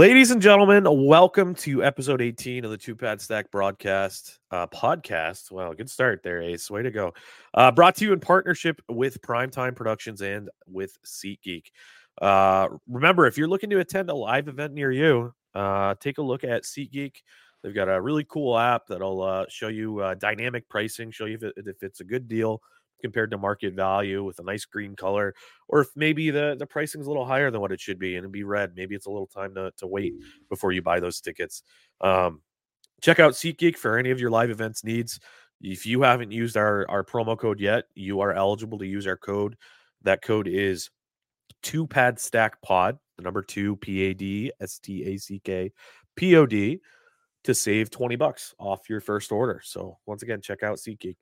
Ladies and gentlemen, welcome to episode 18 of the Two Pad Stack broadcast uh, podcast. Wow, good start there, Ace. Way to go. Uh, brought to you in partnership with Primetime Productions and with SeatGeek. Uh, remember, if you're looking to attend a live event near you, uh, take a look at SeatGeek. They've got a really cool app that'll uh, show you uh, dynamic pricing, show you if, it, if it's a good deal compared to market value with a nice green color, or if maybe the the pricing is a little higher than what it should be and it'd be red. Maybe it's a little time to, to wait before you buy those tickets. Um, check out SeatGeek for any of your live events needs. If you haven't used our our promo code yet, you are eligible to use our code. That code is two pad stack pod, the number two P A D S T A C K P O D to save 20 bucks off your first order. So once again, check out SeatGeek.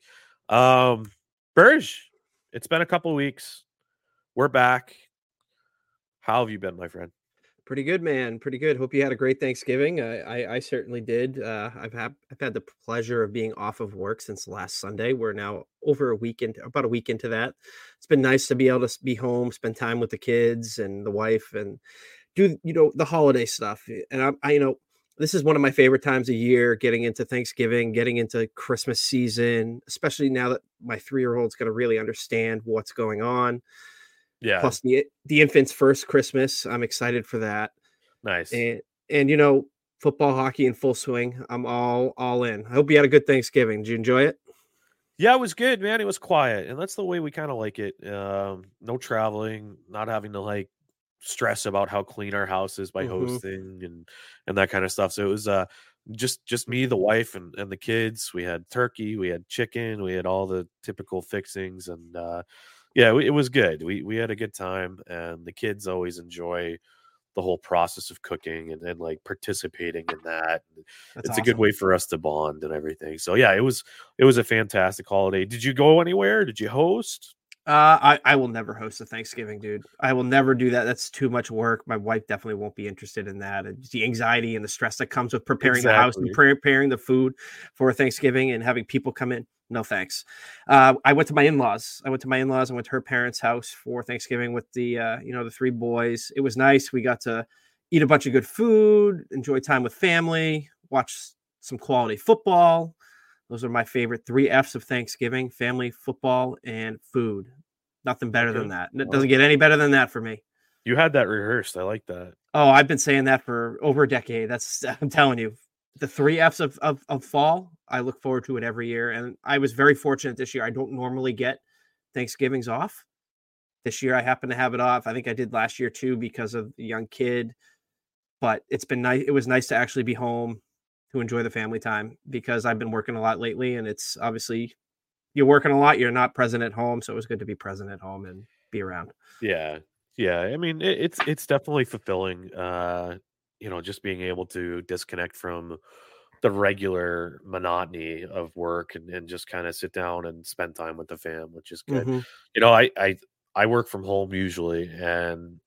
Um, Burge, it's been a couple weeks. We're back. How have you been, my friend? Pretty good, man. Pretty good. Hope you had a great Thanksgiving. I, I, I certainly did. Uh, I've had I've had the pleasure of being off of work since last Sunday. We're now over a week into about a week into that. It's been nice to be able to be home, spend time with the kids and the wife, and do you know the holiday stuff. And I, I you know this is one of my favorite times of year getting into thanksgiving getting into christmas season especially now that my three-year-old's going to really understand what's going on Yeah. plus the the infant's first christmas i'm excited for that nice. and and you know football hockey in full swing i'm all all in i hope you had a good thanksgiving did you enjoy it Yeah, it was good, man. It was quiet, and that's the way we kind of like it. Um, no traveling, not having to like stress about how clean our house is by Mhm. hosting and and that kind of stuff. So it was uh just just me, the wife, and and the kids. We had turkey, we had chicken, we had all the typical fixings, and uh, yeah, we- it was good. We we had a good time, and the kids always enjoy the whole process of cooking and, and like participating in that. That's it's a good way for us to bond and everything. So yeah, it was it was a fantastic holiday. Did you go anywhere? Did you host? Uh, I, I will never host a Thanksgiving, dude. I will never do that. That's too much work. My wife definitely won't be interested in that. And the anxiety and the stress that comes with preparing the house and preparing the food for Thanksgiving and having people come in. No thanks. Uh, I went to my in-laws. I went to my in-laws. I went to her parents' house for Thanksgiving with the uh, you know the three boys. It was nice. We got to eat a bunch of good food, enjoy time with family, watch some quality football. Those are my favorite three F's of Thanksgiving: family, football, and food. Nothing better Okay. than that. It doesn't get any better than that for me. You had that rehearsed. I like that. Oh, I've been saying that for over a decade. That's I'm telling you. The three F's of, of, of fall, I look forward to it every year. And I was very fortunate this year. I don't normally get Thanksgivings off. This year I happen to have it off. I think I did last year too because of the young kid. But it's been nice. It was nice to actually be home to enjoy the family time because I've been working a lot lately and it's obviously you're working a lot, you're not present at home. So it was good to be present at home and be around. Yeah, yeah. I mean, it, it's it's definitely fulfilling. Uh, you know, just being able to disconnect from the regular monotony of work and, and just kind of sit down and spend time with the fam, which is good. Mhm. You know, I I I work from home usually, and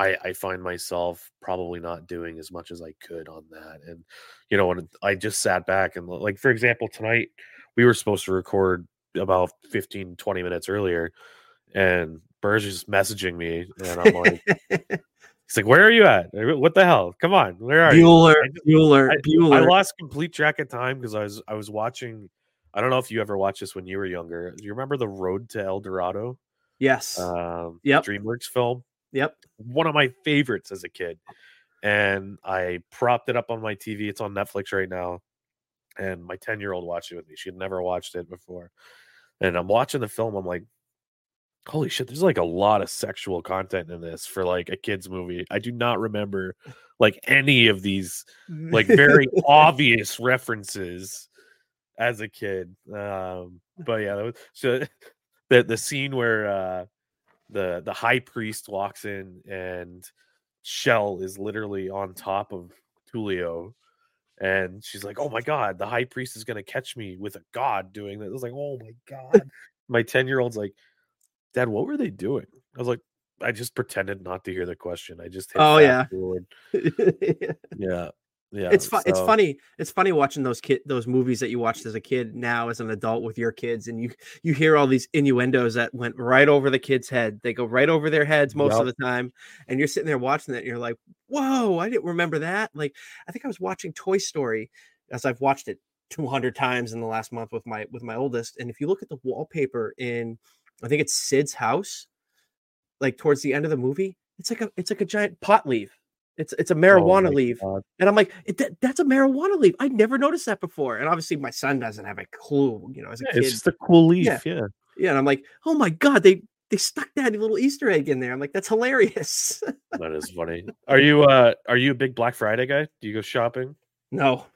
I I find myself probably not doing as much as I could on that. And you know, when I just sat back and like for example, tonight we were supposed to record about 15 20 minutes earlier and Burge is messaging me and I'm like he's like where are you at what the hell come on where are you Bueller, I Bueller, I lost complete track of time because I was I was watching I don't know if you ever watched this when you were younger do you remember the Road to El Dorado yes. um Yep. DreamWorks film yep. one of my favorites as a kid. And I propped it up on my TV. It's on Netflix right now. And my 10 year old watched it with me. She had never watched it before. And I'm watching the film. I'm like, holy shit, there's like a lot of sexual content in this for like a kid's movie. I do not remember like any of these like very obvious references as a kid. Um, but yeah, that was, so the the scene where uh, the the high priest walks in and Chel is literally on top of Tulio, and she's like, "Oh my god, the high priest is gonna catch me with a god doing that." I was like, "Oh my god!" my ten year old's like, "Dad, what were they doing?" I was like, "I just pretended not to hear the question. I just hit Oh, yeah. Yeah. Yeah, it's fu- it's funny. It's funny watching those kid those movies that you watched as a kid now as an adult with your kids, and you you hear all these innuendos that went right over the kid's head. They go right over their heads most Yep. of the time, and you're sitting there watching it, and you're like, "Whoa, I didn't remember that." Like, I think I was watching Toy Story as I've watched it 200 times in the last month with my with my oldest, and if you look at the wallpaper in, I think it's Sid's house, like towards the end of the movie, it's like a it's like a giant pot leaf. It's it's a Oh marijuana my leaf. God. And I'm like, "It- that, that's a marijuana leaf. I never noticed that before. And obviously, my son doesn't have a clue, you know, as a Yeah, kid. it's just a cool leaf. Yeah. Yeah. yeah. And I'm like, oh my God, they they stuck that little Easter egg in there. I'm like, that's hilarious. that is funny. Are you uh are you a big Black Friday guy? Do you go shopping? no,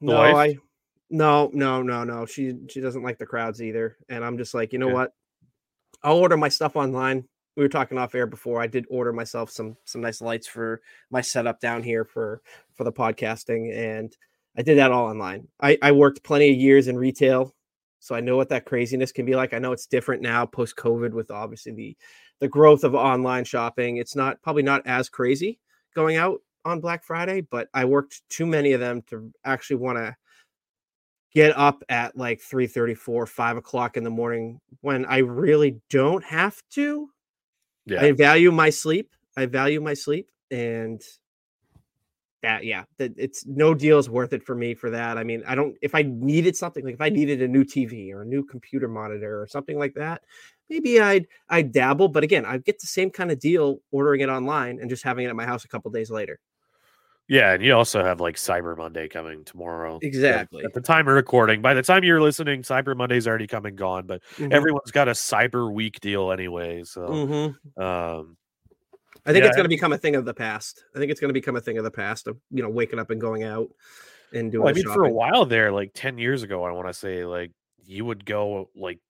The no, wife? I, no, no, no, no. She she doesn't like the crowds either. And I'm just like, you know Okay. what? I'll order my stuff online. We were talking off air before. I did order myself some some nice lights for my setup down here for for the podcasting, and I did that all online. I I worked plenty of years in retail, so I know what that craziness can be like. I know it's different now post COVID with obviously the the growth of online shopping. It's not probably not as crazy going out on Black Friday, but I worked too many of them to actually want to get up at like 3 5 o'clock in the morning when I really don't have to. Yeah. I value my sleep. I value my sleep. And that, yeah, that it's no deal is worth it for me for that. I mean, I don't, if I needed something, like if I needed a new TV or a new computer monitor or something like that, maybe I'd, I'd dabble. But again, I get the same kind of deal ordering it online and just having it at my house a couple days later. Yeah, and you also have like Cyber Monday coming tomorrow. Exactly. At the time of recording, by the time you're listening, Cyber Monday's already come and gone, but Mhm. everyone's got a Cyber Week deal anyway. So, Mhm. um, I think Yeah, it's going to become a thing of the past. I think it's going to become a thing of the past of you know waking up and going out and doing. well, I mean, for a while there, like 10 years ago, I want to say, like, you would go like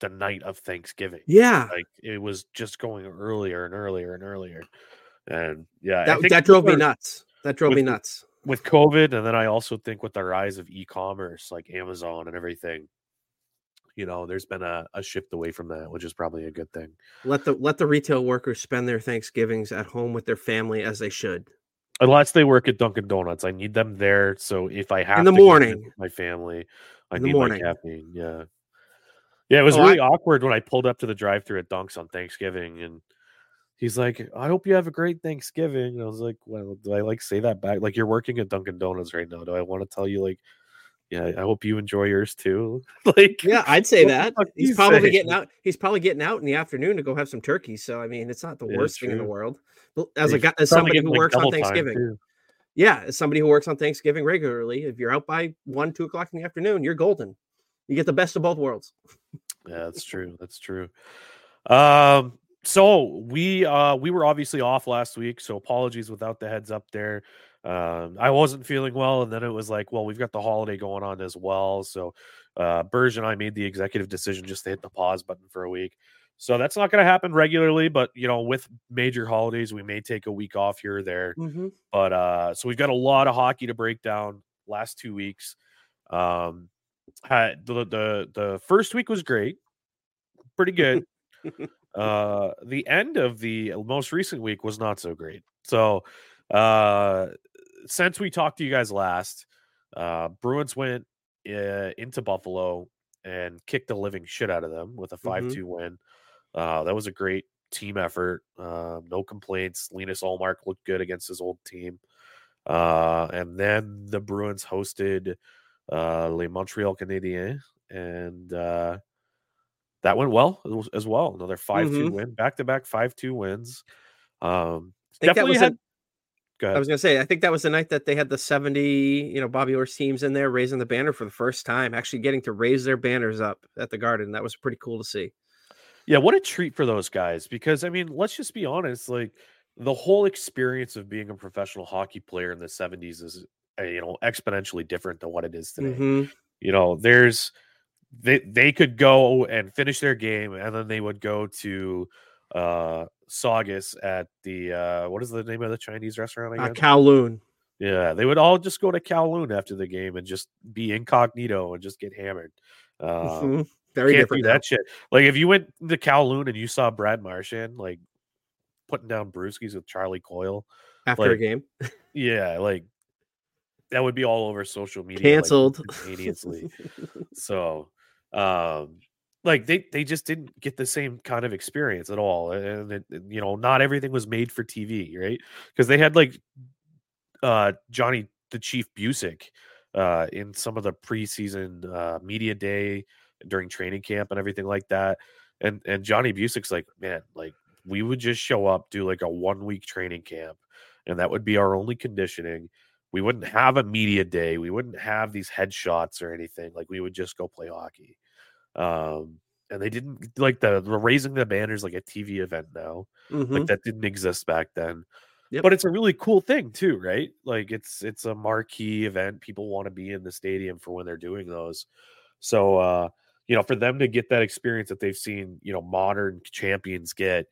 the night of Thanksgiving. Yeah, Like, it was just going earlier and earlier and earlier. And yeah, I that think that drove me nuts. That drove with me nuts. with COVID, and then I also think with the rise of e-commerce, like Amazon and everything, you know, there's been a, a shift away from that, which is probably a good thing. Let the let the retail workers spend their Thanksgivings at home with their family as they should. Unless they work at Dunkin' Donuts, I need them there. So if I have in the to morning. my family, I need morning. my caffeine. Yeah, yeah. It was Oh, I- really awkward when I pulled up to the drive-through at Dunks on Thanksgiving, and he's like, "I hope you have a great Thanksgiving." And I was like, "Well, do I like say that back? Like you're working at Dunkin' Donuts right now? Do I want to tell you like?" Yeah, I hope you enjoy yours too. like, Yeah, I'd say that. He's probably say? getting out. He's probably getting out in the afternoon to go have some turkey. So I mean, it's not the Yeah, worst thing in the world. But as a guy, as somebody who like, works on Thanksgiving, yeah, as somebody who works on Thanksgiving regularly, if you're out by one, two o'clock in the afternoon, you're golden. You get the best of both worlds. Yeah, that's true. That's true. Um, so we uh we were obviously off last week, so apologies without the heads up there. Um, I wasn't feeling well, and then it was like, well, we've got the holiday going on as well. So uh Burge and I made the executive decision just to hit the pause button for a week. So that's not going to happen regularly, but you know, with major holidays, we may take a week off here or there. Mm-hmm. But uh, so we've got a lot of hockey to break down last two weeks. Um, had the the the first week was great, pretty good. uh, the end of the most recent week was not so great. So, uh, since we talked to you guys last, uh, Bruins went uh, into Buffalo and kicked the living shit out of them with a 5 2 win. Uh, that was a great team effort. Uh, no complaints. Linus Ullmark looked good against his old team. Uh, and then the Bruins hosted uh, Les Montreal Canadiens, and uh, that went well as- well. Another 5 2 Mhm. win, back to back 5 2 wins. Um, I think that definitely was had. a- Go I was gonna say, I think that was the night that they had the 70, you know, Bobby Orr's teams in there raising the banner for the first time, actually getting to raise their banners up at the garden. That was pretty cool to see. Yeah, what a treat for those guys. Because I mean, let's just be honest, like the whole experience of being a professional hockey player in the 70s is uh, you know exponentially different than what it is today. Mhm. You know, there's they they could go and finish their game and then they would go to uh Saugus at the uh what is the name of the Chinese restaurant Uh, again? Kowloon. yeah, they would all just go to Kowloon after the game and just be incognito and just get hammered. Uh, Mhm. Very can't different. do now. that shit. Like if you went to Kowloon and you saw Brad Marchand like putting down brewskis with Charlie Coyle, after a game. yeah, like that would be all over social media. Canceled like, instantaneously. so, um, like they they just didn't get the same kind of experience at all, and it, you know, not everything was made for TV, right? Because they had like uh Johnny the Chief Bucyk uh in some of the preseason uh media day during training camp and everything like that. And and Johnny Bucyk's like, man, like we would just show up, do like a one week training camp, and that would be our only conditioning. We wouldn't have a media day. We wouldn't have these headshots or anything. Like we would just go play hockey. Um, and they didn't like the, the raising the banners like a TV event now. Mhm. Like that didn't exist back then. Yep. But it's a really cool thing too, right? Like it's it's a marquee event. People want to be in the stadium for when they're doing those. So uh, you know, for them to get that experience that they've seen, you know, modern champions get,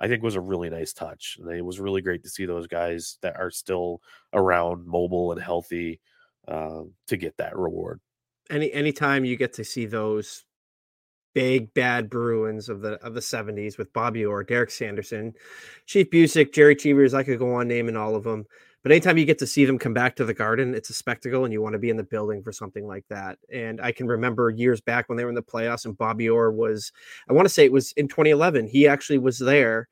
I think was a really nice touch. And it was really great to see those guys that are still around, mobile and healthy, um, to get that reward. any anytime you get to see those big bad Bruins of the of the 70s with Bobby Orr, Derek Sanderson, Chief Bucyk, Jerry Cheevers, I could go on naming all of them. But anytime you get to see them come back to the garden, it's a spectacle and you want to be in the building for something like that. And I can remember years back when they were in the playoffs and Bobby Orr was, I want to say it was in 2011, he actually was there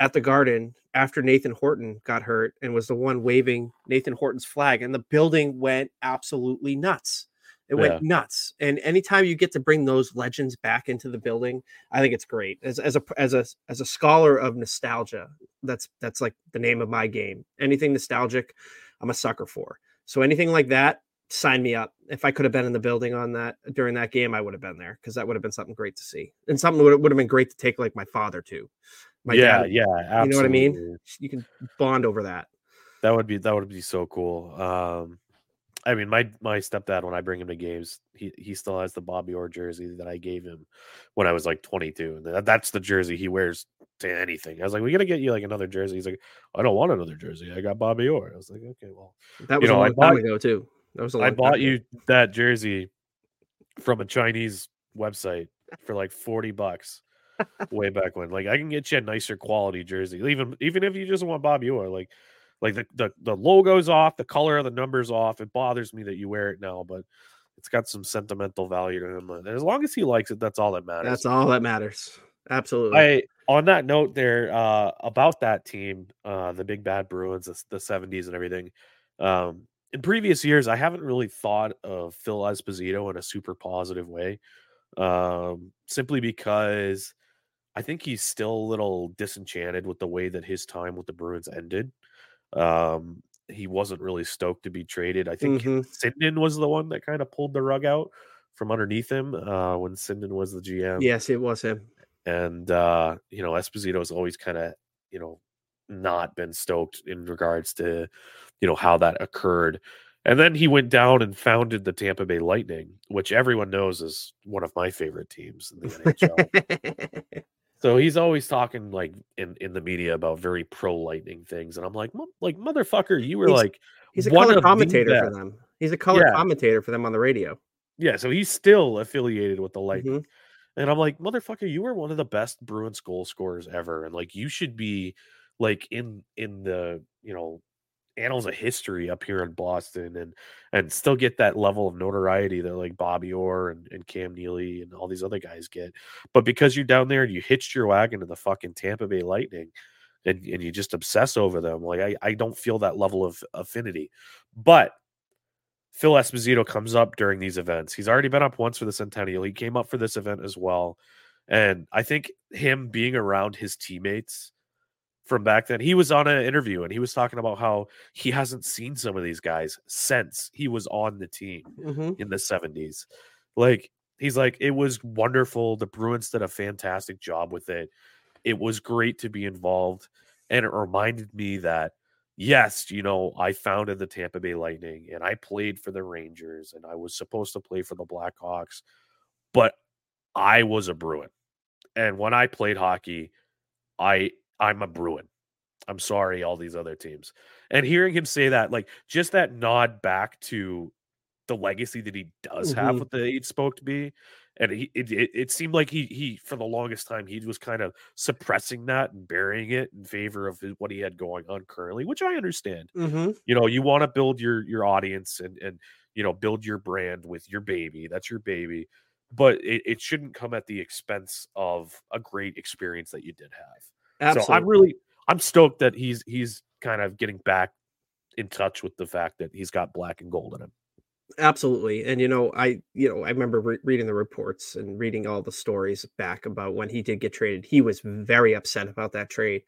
at the garden after Nathan Horton got hurt and was the one waving Nathan Horton's flag. And the building went absolutely nuts. It went nuts. And anytime you get to bring those legends back into the building, I think it's great. As, as a as a as a scholar of nostalgia, that's that's like the name of my game. Anything nostalgic, I'm a sucker for. So anything like that, sign me up. If I could have been in the building on that during that game, I would have been there because that would have been something great to see. And something would would have been great to take like my father to. My yeah, dad, yeah, absolutely. you know what I mean? You can bond over that. That would be that would be so cool. Um, I mean, my my stepdad when I bring him to games, he he still has the Bobby Orr jersey that I gave him when I was like 22, and that, that's the jersey he wears to anything. I was like, we gotta get you like another jersey. He's like, I don't want another jersey. I got Bobby Orr. I was like, okay, well, That was know, a I long time bought- ago too. That was a long I time bought ago. you that jersey from a Chinese website for like 40 bucks way back when. Like I can get you a nicer quality jersey. Even even if you just want Bobby Orr, like like the, the the logo's off, the color of the numbers off. It bothers me that you wear it now, but it's got some sentimental value to him. And as long as he likes it, that's all that matters. That's all that matters. Absolutely. I on that note there uh about that team, uh the big bad Bruins, the, the 70s and everything. Um in previous years, I haven't really thought of Phil Esposito in a super positive way. Um simply because I think he's still a little disenchanted with the way that his time with the Bruins ended. Um he wasn't really stoked to be traded. I think Mhm. Sinden was the one that kind of pulled the rug out from underneath him uh when Sinden was the GM yes, it was him. and uh you know esposito's always kind of you know not been stoked in regards to you know how that occurred and then he went down and founded the tampa bay lightning which everyone knows is one of my favorite teams in the nhl so he's always talking like in in the media about very pro lightning things and i'm like like motherfucker you were He's- like He's a one color of the commentator for them. He's a color Yeah. commentator for them on the radio. yeah so he's still affiliated with the lightning Mhm. And I'm like, motherfucker, you were one of the best Bruins goal scorers ever, and like you should be like in in the you know annals of history up here in Boston, and and still get that level of notoriety that like Bobby Orr and, and Cam Neely and all these other guys get. But because you're down there and you hitched your wagon to the fucking Tampa Bay Lightning, and and you just obsess over them, like I I don't feel that level of affinity, but. Phil Esposito comes up during these events. He's already been up once for the Centennial. He came up for this event as well. And I think him being around his teammates from back then, he was on an interview and he was talking about how he hasn't seen some of these guys since he was on the team Mhm. in the 70s. Like, he's like, it was wonderful. The Bruins did a fantastic job with it. It was great to be involved. And it reminded me that, yes, you know, I founded the Tampa Bay Lightning and I played for the Rangers and I was supposed to play for the Blackhawks, but I was a Bruin. And when I played hockey, I I'm a Bruin. I'm sorry, all these other teams. And hearing him say that, like just that nod back to the legacy that he does mm-hmm. have with the eight spoke to be. And he, it, it, it, seemed like he, he, for the longest time, he was kind of suppressing that and burying it in favor of what he had going on currently, which I understand. Mm-hmm. You know, you want to build your, your audience and, and, you know, build your brand with your baby. That's your baby. But it, it shouldn't come at the expense of a great experience that you did have. Absolutely. So I'm really, I'm stoked that he's, he's kind of getting back in touch with the fact that he's got black and gold in him. Absolutely. And you know, I you know, I remember re- reading the reports and reading all the stories back about when he did get traded. He was very upset about that trade.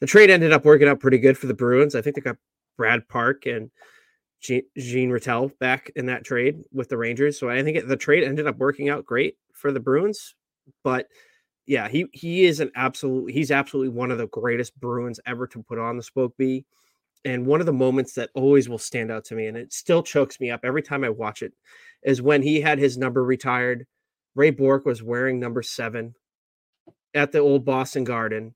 The trade ended up working out pretty good for the Bruins. I think they got Brad Park and Jean, Jean Ratelle back in that trade with the Rangers. So I think it, the trade ended up working out great for the Bruins, but yeah, he he is an absolute he's absolutely one of the greatest Bruins ever to put on the Spoke Bee and one of the moments that always will stand out to me, and it still chokes me up every time I watch it, is when he had his number retired. Ray Bourque was wearing number seven at the old Boston Garden.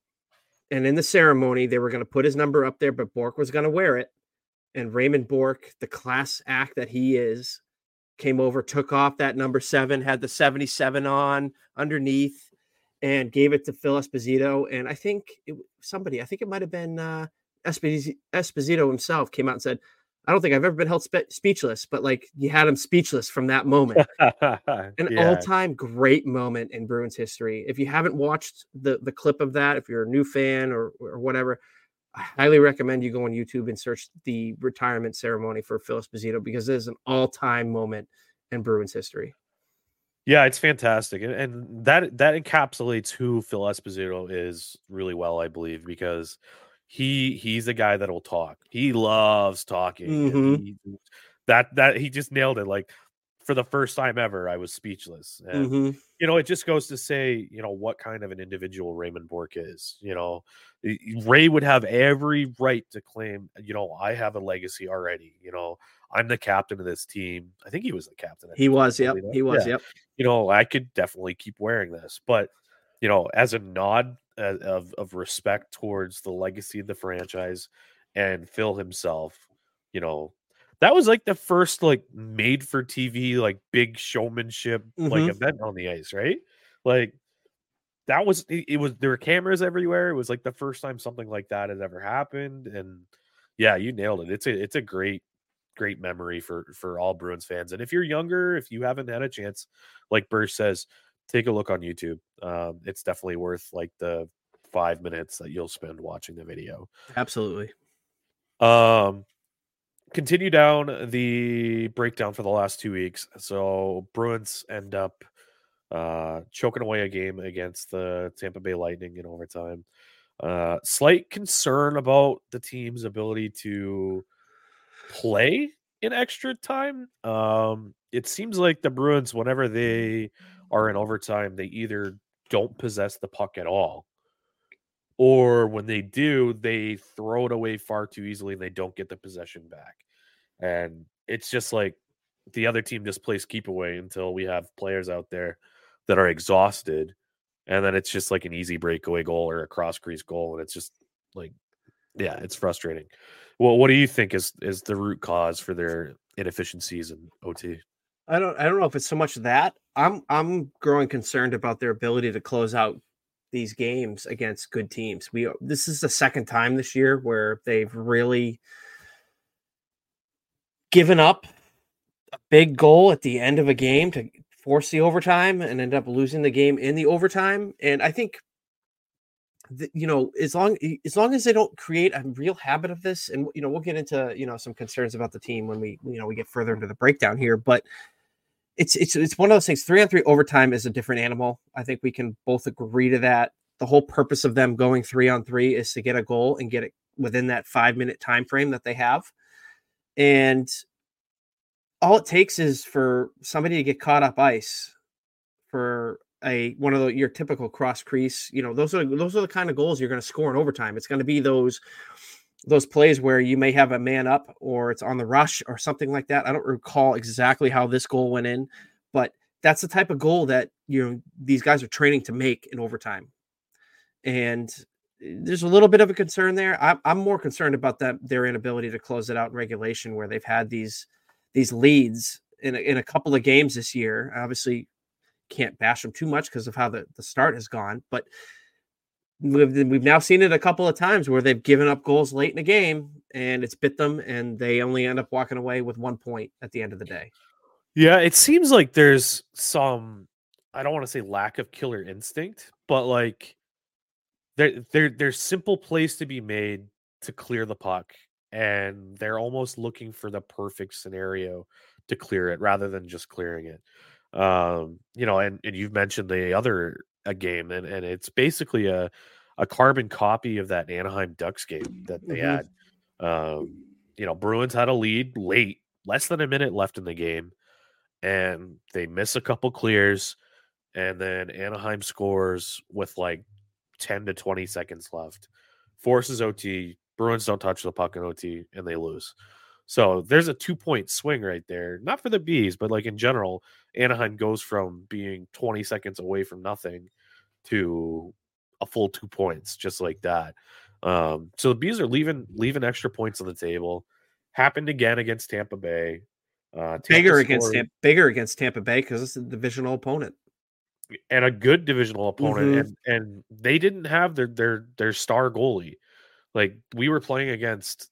And in the ceremony, they were going to put his number up there, but Bourque was going to wear it. And Raymond Bourque, the class act that he is, came over, took off that number seven, had the 77 on underneath, and gave it to Phil Esposito. And I think it, somebody, I think it might have been uh, Esposito himself came out and said, I don't think I've ever been held spe- speechless, but like you had him speechless from that moment. An yeah. all-time great moment in Bruins history. If you haven't watched the the clip of that, if you're a new fan or or whatever, I highly recommend you go on YouTube and search the retirement ceremony for Phil Esposito because it is an all-time moment in Bruins history. Yeah, it's fantastic, and, and that that encapsulates who Phil Esposito is really well, I believe, because he he's a guy that'll talk. He loves talking. Mm-hmm. He, that that he just nailed it. Like for the first time ever, I was speechless. And mm-hmm. you know, it just goes to say, you know, what kind of an individual Raymond Bourque is. You know, Ray would have every right to claim, you know, I have a legacy already. You know, I'm the captain of this team. I think he was the captain. He was, yep. He was, yeah. yep. You know, I could definitely keep wearing this, but you know, as a nod of of respect towards the legacy of the franchise and Phil himself, you know, that was like the first like made for TV like big showmanship mm-hmm. like event on the ice, right? Like that was it, it, was there were cameras everywhere. It was like the first time something like that had ever happened and yeah, you nailed it. It's a it's a great great memory for for all Bruins fans. And if you're younger, if you haven't had a chance, like Bursch says, take a look on YouTube. Um, it's definitely worth like the five minutes that you'll spend watching the video. Absolutely. Um, continue down the breakdown for the last two weeks. So Bruins end up uh, choking away a game against the Tampa Bay Lightning in overtime. Uh, slight concern about the team's ability to play in extra time. Um, it seems like the Bruins, whenever they are in overtime, they either don't possess the puck at all, or when they do, they throw it away far too easily and they don't get the possession back. And it's just like the other team just plays keep away until we have players out there that are exhausted. And then it's just like an easy breakaway goal or a cross crease goal. And it's just like, yeah, it's frustrating. Well, what do you think is is the root cause for their inefficiencies in OT? I don't I don't know if it's so much that. I'm I'm growing concerned about their ability to close out these games against good teams. We this is the second time this year where they've really given up a big goal at the end of a game to force the overtime and end up losing the game in the overtime. And I think you know as long as long as they don't create a real habit of this and you know we'll get into you know some concerns about the team when we you know we get further into the breakdown here but it's it's it's one of those things. Three on three overtime is a different animal. I think we can both agree to that. The whole purpose of them going three on three is to get a goal and get it within that five minute time frame that they have. And all it takes is for somebody to get caught up ice for a one of the, your typical cross crease. You know, those are those are the kind of goals you're going to score in overtime. It's going to be those those plays where you may have a man up or it's on the rush or something like that. I don't recall exactly how this goal went in, but that's the type of goal that you know these guys are training to make in overtime. And eh, there's a little bit of a concern there. I'm, I'm more concerned about that their inability to close it out in regulation, where they've had these these leads in a, in a couple of games this year. Obviously, can't bash them too much because of how the, the start has gone, but we've we've now seen it a couple of times where they've given up goals late in the game and it's bit them, and they only end up walking away with one point at the end of the day. Yeah, it seems like there's some I don't want to say lack of killer instinct, but like there there there's simple plays to be made to clear the puck and they're almost looking for the perfect scenario to clear it rather than just clearing it. Um, you know, and, and you've mentioned the other a game and, and it's basically a a carbon copy of that Anaheim Ducks game that they mm-hmm. had. Um, you know, Bruins had a lead late, less than a minute left in the game, and they miss a couple clears, and then Anaheim scores with like 10 to 20 seconds left, forces OT, Bruins don't touch the puck in OT and they lose. So there's a two point swing right there. Not for the bees, but like in general, Anaheim goes from being 20 seconds away from nothing to a full two points, just like that. Um, so the bees are leaving leaving extra points on the table. Happened again against Tampa Bay. Uh, Tampa bigger scored, against Tampa, bigger against Tampa Bay because it's a divisional opponent and a good divisional opponent, mm-hmm. and and they didn't have their their their star goalie. Like we were playing against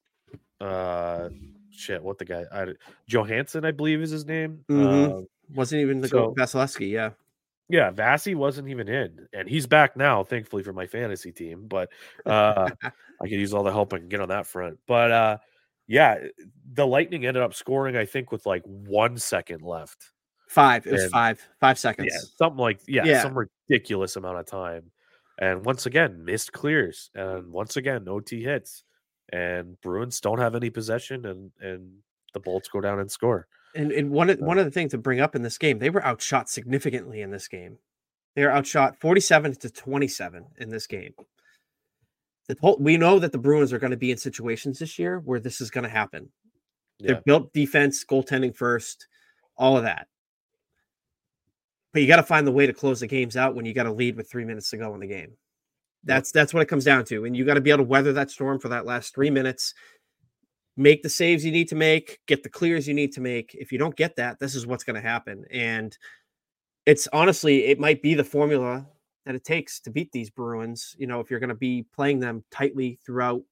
uh shit, what the guy I, Johansson, I believe is his name. Mm-hmm. Uh, wasn't even the so, Vasilevskiy, yeah. Yeah, Vasi wasn't even in, and he's back now, thankfully for my fantasy team. But uh I could use all the help I can get on that front. But uh yeah, the Lightning ended up scoring, I think, with like one second left. Five. It was and, five. Five seconds. Yeah, something like yeah, yeah, some ridiculous amount of time. And once again, missed clears, and once again, OT hits, and Bruins don't have any possession, and and the Bolts go down and score. And and one of one of the things to bring up in this game, they were outshot significantly in this game. They are outshot forty-seven to twenty-seven in this game. The whole, we know that the Bruins are going to be in situations this year where this is going to happen. Yeah. They're built defense, goaltending first, all of that. But you got to find the way to close the games out when you got to lead with three minutes to go in the game. That's that's what it comes down to, and you got to be able to weather that storm for that last three minutes. Make the saves you need to make, get the clears you need to make. If you don't get that, this is what's going to happen. And it's honestly, it might be the formula that it takes to beat these Bruins. You know, if you're going to be playing them tightly throughout,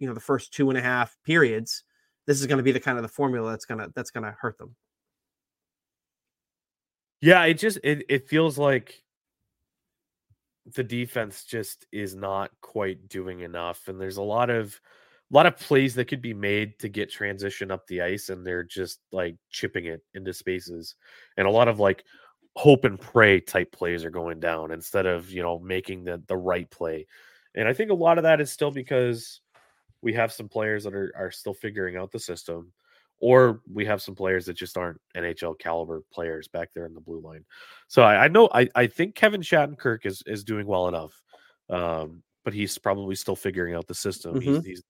you know, the first two and a half periods, this is going to be the kind of the formula that's gonna that's gonna hurt them. Yeah, it just it, it feels like the defense just is not quite doing enough and there's a lot of a lot of plays that could be made to get transition up the ice and they're just like chipping it into spaces and a lot of like hope and pray type plays are going down instead of you know making the the right play and i think a lot of that is still because we have some players that are are still figuring out the system or we have some players that just aren't NHL caliber players back there in the blue line. So I, I know I, I think Kevin Shattenkirk is is doing well enough, um, but he's probably still figuring out the system. Mm-hmm. He's, he's,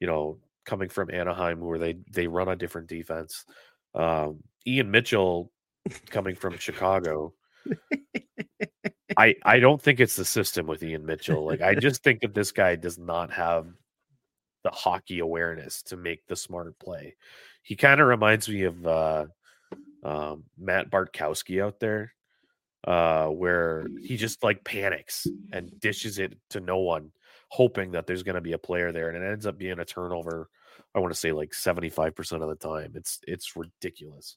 you know coming from Anaheim where they they run a different defense. Um, Ian Mitchell coming from Chicago. I I don't think it's the system with Ian Mitchell. Like I just think that this guy does not have the hockey awareness to make the smart play. He kind of reminds me of uh, um, Matt Bartkowski out there, uh, where he just like panics and dishes it to no one, hoping that there's going to be a player there, and it ends up being a turnover. I want to say like seventy five percent of the time. It's it's ridiculous.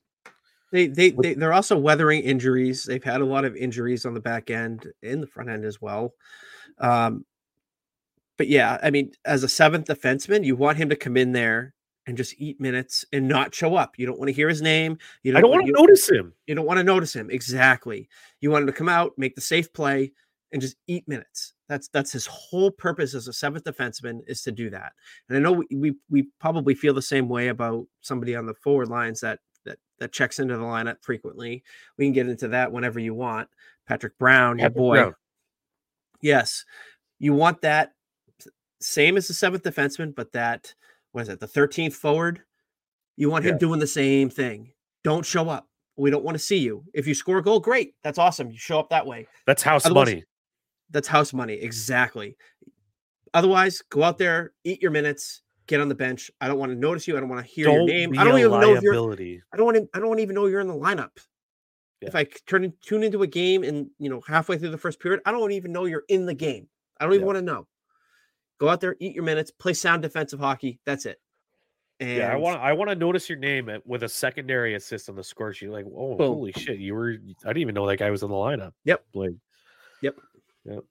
They, they they they're also weathering injuries. They've had a lot of injuries on the back end, in the front end as well. Um, but yeah, I mean, as a seventh defenseman, you want him to come in there and just eat minutes and not show up. You don't want to hear his name. You don't I don't want to notice him. You don't want to notice him. Exactly. You want him to come out, make the safe play, and just eat minutes. That's that's his whole purpose as a seventh defenseman is to do that. And I know we we, we probably feel the same way about somebody on the forward lines that that that checks into the lineup frequently. We can get into that whenever you want. Patrick Brown, Patrick your boy. Brown. Yes. You want that same as the seventh defenseman, but that what is it, the 13th forward? You want him doing the same thing. Don't show up. We don't want to see you. If you score a goal, great. That's awesome. You show up that way. That's house Otherwise, money. That's house money. Exactly. Otherwise, go out there, eat your minutes, get on the bench. I don't want to notice you. I don't want to hear Don't your name. I don't even know if you're. I don't want to. I don't want even know you're in the lineup. If I turn tune into a game and you know halfway through the first period, I don't even know you're in the game. I don't even Yeah. want to know. Go out there, eat your minutes, play sound defensive hockey. That's it. And Yeah, I want I want to notice your name at, with a secondary assist on the score sheet. Like, oh, Boom. holy shit, you were! I didn't even know that guy was in the lineup. Yep. Like, Yep. Yep.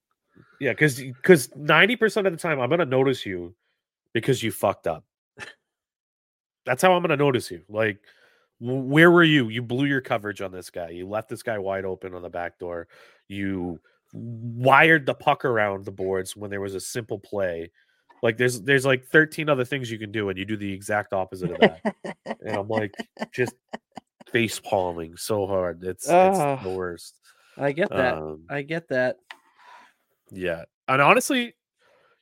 Yeah, because because ninety percent of the time I'm gonna notice you because you fucked up. That's how I'm gonna notice you. Like, where were you? You blew your coverage on this guy. You left this guy wide open on the back door. You wired the puck around the boards when there was a simple play. Like there's there's like 13 other things you can do, and you do the exact opposite of that. and I'm like just face palming so hard. It's, it's Ah. the worst. I get that. Um, I get that. yeah, and honestly,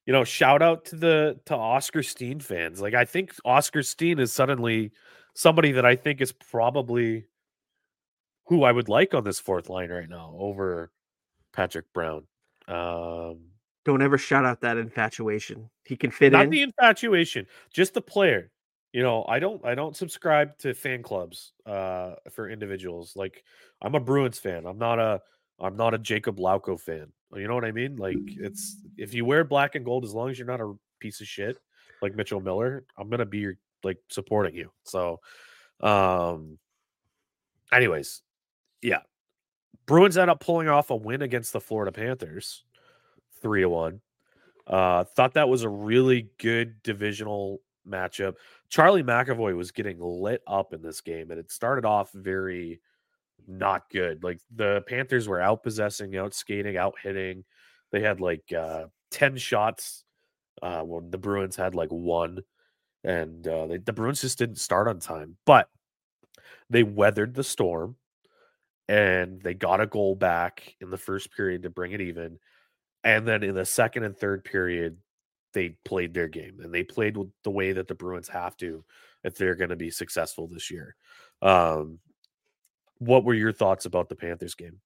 you know, shout out to the to Oscar Steen fans. Like I think Oscar Steen is suddenly somebody that I think is probably who I would like on this fourth line right now over Patrick Brown. Um Don't ever shout out that infatuation. He can fit not in. Not the infatuation, just the player. You know, I don't I don't subscribe to fan clubs uh for individuals. Like I'm a Bruins fan. I'm not a I'm not a Jakub Lauko fan. You know what I mean? Like it's if you wear black and gold as long as you're not a piece of shit like Mitchell Miller, I'm going to be your like supporting you. So um anyways, yeah. Bruins end up pulling off a win against the Florida Panthers. 3 to 1. Uh, thought that was a really good divisional matchup. Charlie McAvoy was getting lit up in this game, and it started off very not good. Like the Panthers were out possessing, out skating, out hitting. They had like uh, 10 shots uh, when the Bruins had like one, and uh, they, the Bruins just didn't start on time. But they weathered the storm and they got a goal back in the first period to bring it even. And then in the second and third period, they played their game and they played the way that the Bruins have to if they're going to be successful this year. Um, what were your thoughts about the Panthers game?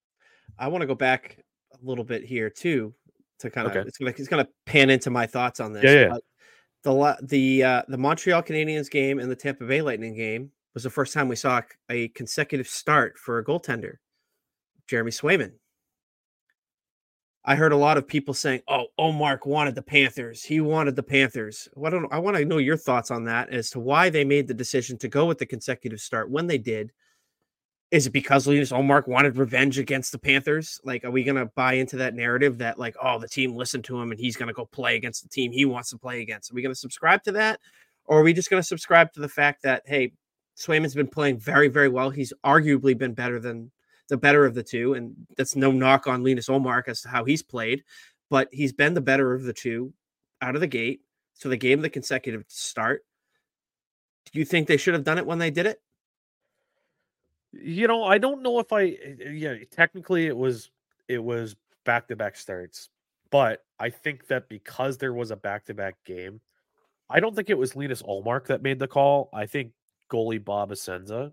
I want to go back a little bit here too to kind of Okay. it's gonna it's gonna pan into my thoughts on this. Yeah, yeah. The the uh, the Montreal Canadiens game and the Tampa Bay Lightning game was the first time we saw a consecutive start for a goaltender, Jeremy Swayman. I heard a lot of people saying, "Oh, Ullmark wanted the Panthers. He wanted the Panthers." Well, I don't. I want to know your thoughts on that as to why they made the decision to go with the consecutive start when they did. Is it because Linus Ullmark wanted revenge against the Panthers? Like, are we going to buy into that narrative that, like, oh, the team listened to him and he's going to go play against the team he wants to play against? Are we going to subscribe to that? Or are we just going to subscribe to the fact that, hey, Swayman's been playing very, very well. He's arguably been better than the better of the two. And that's no knock on Linus Ullmark as to how he's played, but he's been the better of the two out of the gate. So they gave him the consecutive start. Do you think they should have done it when they did it? You know, I don't know if I eh, eh, yeah, technically it was it was back to back starts, but I think that because there was a back to back game, I don't think it was Linus Ullmark that made the call. I think goalie Bob Essensa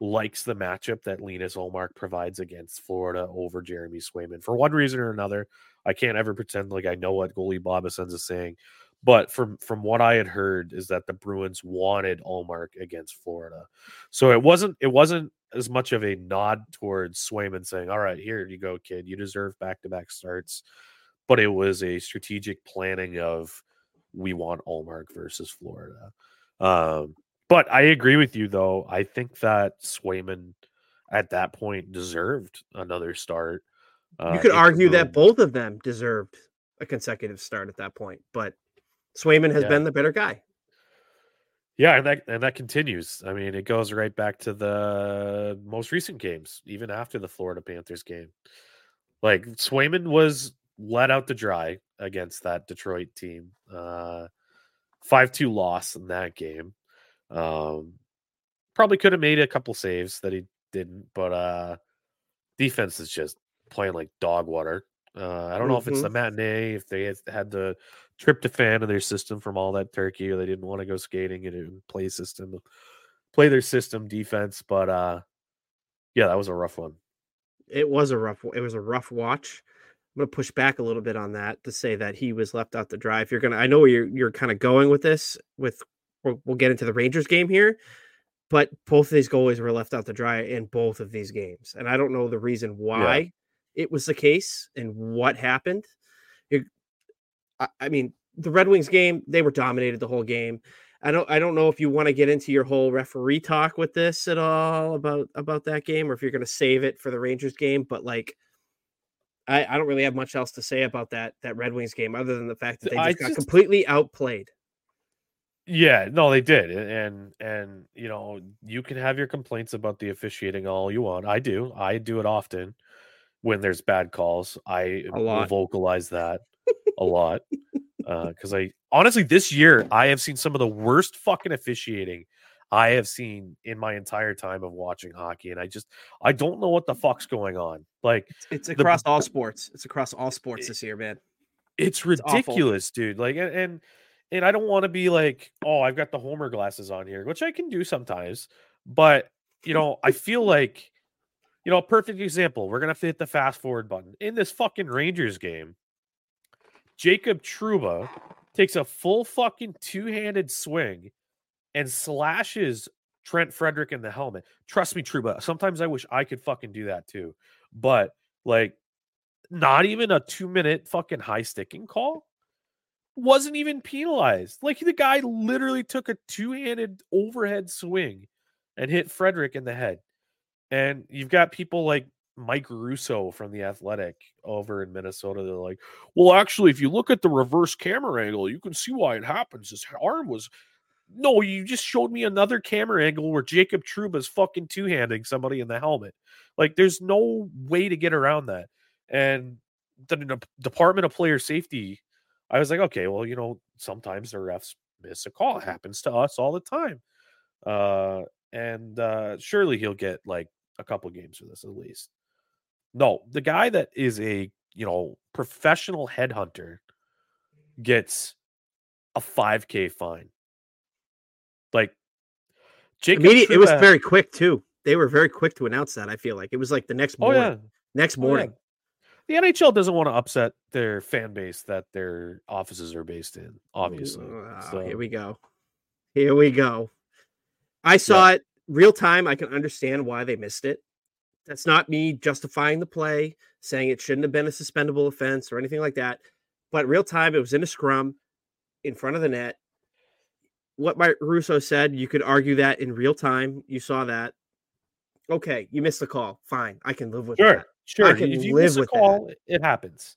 likes the matchup that Linus Ullmark provides against Florida over Jeremy Swayman for one reason or another. I can't ever pretend like I know what goalie Bob Essensa is saying, but from from what I had heard is that the Bruins wanted Ullmark against Florida, so it wasn't it wasn't as much of a nod towards Swayman saying, "All right, here you go, kid, you deserve back to back starts," but it was a strategic planning of we want Ullmark versus Florida. Um, but I agree with you though. I think that Swayman at that point deserved another start. Uh, you could argue that both of them deserved a consecutive start at that point, but Swayman has Yeah. been the better guy. Yeah, and that and that continues. I mean, it goes right back to the most recent games, even after the Florida Panthers game. Like Swayman was let out to dry against that Detroit team. Uh five two loss in that game. Um probably could have made a couple saves that he didn't, but uh defense is just playing like dog water. Uh I don't know if it's the matinee, if they had- had the tryptophan in their system from all that turkey, or they didn't want to go skating and play system, play their system defense. But uh, yeah, that was a rough one. It was a rough it was a rough watch. I'm going to push back a little bit on that to say that he was left out to dry. If you're going to, I know where you're you're kind of going with this. With we'll, we'll get into the Rangers game here, but both of these goalies were left out to dry in both of these games, and I don't know the reason why yeah. it was the case and what happened. It, I, I mean, the Red Wings game, they were dominated the whole game. I don't I don't know if you want to get into your whole referee talk with this at all about about that game or if you're going to save it for the Rangers game, but like I, I don't really have much else to say about that that Red Wings game other than the fact that they just I got just, completely outplayed. Yeah, no, they did, and and you know you can have your complaints about the officiating all you want. I do, I do it often when there's bad calls. I vocalize that a lot because uh, I honestly this year I have seen some of the worst fucking officiating I have seen in my entire time of watching hockey, and I just I don't know what the fuck's going on. Like it's, it's across the, all sports. It's across all sports this year, man. It's ridiculous, dude. Like and, and I don't want to be like, oh, I've got the Homer glasses on here, which I can do sometimes, but you know, I feel like you know, a perfect example. We're gonna have to hit the fast forward button in this fucking Rangers game. Jacob Trouba takes a full fucking two handed swing and slashes Trent Frederic in the helmet. Trust me, Trouba. Sometimes I wish I could fucking do that too. But like, not even a two minute fucking high sticking call wasn't even penalized. Like the guy literally took a two handed overhead swing and hit Frederic in the head. And you've got people like Mike Russo from the Athletic over in Minnesota. They're like, well, actually, if you look at the reverse camera angle, you can see why it happens. His arm was no, you just showed me another camera angle where Jacob Trouba's fucking two handing somebody in the helmet. Like, there's no way to get around that. And the Department of Player Safety, I was like, okay, well, you know, sometimes the refs miss a call. It happens to us all the time. Uh, and uh, surely he'll get like a couple games for this at least. No, the guy that is a you know professional headhunter gets a 5k fine like Jacob Immediate, it was very quick too. They were very quick to announce that. I feel like it was like the next morning. Oh, yeah. Next morning. Oh, yeah. The NHL doesn't want to upset their fan base that their offices are based in. Obviously, oh, so. here we go. Here we go. I saw yeah. it real time. I can understand why they missed it. That's not me justifying the play, saying it shouldn't have been a suspendable offense or anything like that. But real time, it was in a scrum in front of the net what Mike Russo said, you could argue that in real time. You saw that. Okay, you missed the call. Fine, I can live with sure, that. Sure, if you live miss a call, that. it happens.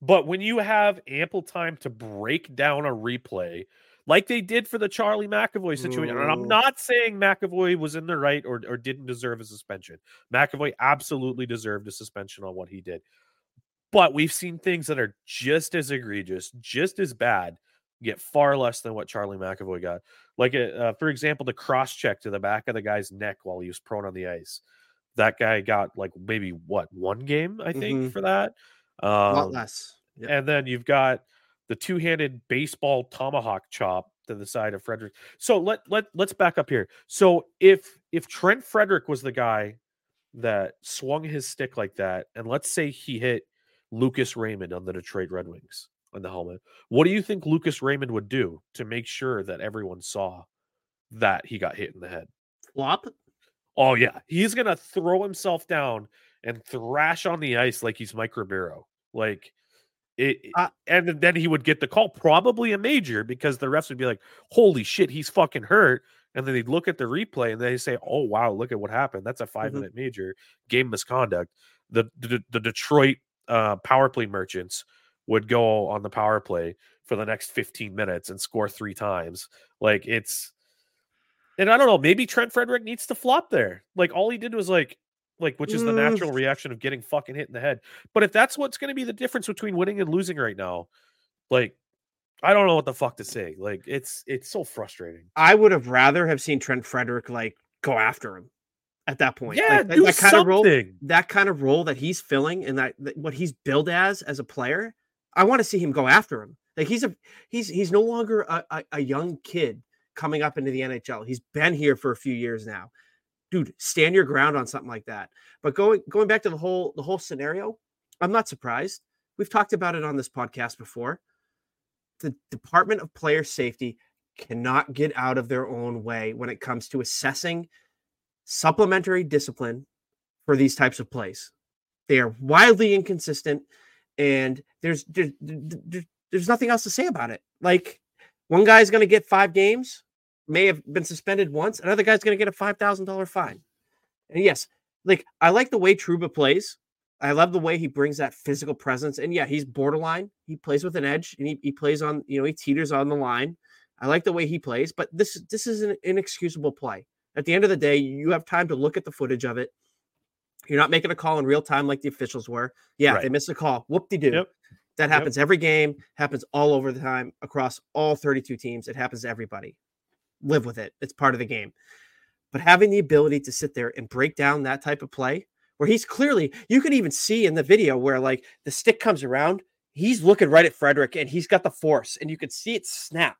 But when you have ample time to break down a replay, like they did for the Charlie McAvoy situation, Ooh. and I'm not saying McAvoy was in the right or, or didn't deserve a suspension. McAvoy absolutely deserved a suspension on what he did. But we've seen things that are just as egregious, just as bad get far less than what Charlie McAvoy got. Like, uh, uh for example, the cross check to the back of the guy's neck while he was prone on the ice. That guy got like maybe what one game, I think, mm-hmm. for that. Um, a lot less. Yep. And then you've got the two-handed baseball tomahawk chop to the side of Frederic. So let let let's back up here. So if if Trent Frederic was the guy that swung his stick like that, and let's say he hit Lucas Raymond on the Detroit Red Wings, on the helmet. What do you think Lucas Raymond would do to make sure that everyone saw that he got hit in the head? Flop? Oh yeah, he's gonna throw himself down and thrash on the ice like he's Mike Ribeiro. Like it, uh, and then he would get the call, probably a major, because the refs would be like, "Holy shit, he's fucking hurt." And then they'd look at the replay and they say, "Oh wow, look at what happened. That's a 5 mm-hmm. minute major game misconduct." The the, the Detroit uh, power play merchants would go on the power play for the next 15 minutes and score three times. Like it's and I don't know, maybe Trent Frederic needs to flop there. Like all he did was like like which is the mm. natural reaction of getting fucking hit in the head. But if that's what's going to be the difference between winning and losing right now, like I don't know what the fuck to say. Like it's it's so frustrating. I would have rather have seen Trent Frederic like go after him at that point. Yeah, like, do that, kind something. of role, that kind of role that he's filling and that, that what he's billed as as a player. I want to see him go after him. Like he's a he's he's no longer a, a, a, young kid coming up into the NHL. He's been here for a few years now. Dude, stand your ground on something like that. But going going back to the whole the whole scenario, I'm not surprised. we've talked about it on this podcast before. The Department of Player Safety cannot get out of their own way when it comes to assessing supplementary discipline for these types of plays. They are wildly inconsistent, and there's there's, there's nothing else to say about it. Like one guy's going to get five games, may have been suspended once. Another guy's going to get a five thousand dollar fine. And yes, like I like the way Trouba plays. I love the way he brings that physical presence. And yeah, he's borderline. He plays with an edge, and he, he plays on you know he teeters on the line. I like the way he plays, but this this is an inexcusable play. At the end of the day, you have time to look at the footage of it. You're not making a call in real time like the officials were. Yeah, right. they missed a call. Whoop de doo. Yep. That happens yep. every game, happens all over the time across all 32 teams. It happens to everybody. Live with it. It's part of the game. But having the ability to sit there and break down that type of play, where he's clearly, you can even see in the video where like the stick comes around, he's looking right at Frederic and he's got the force, and you could see it snap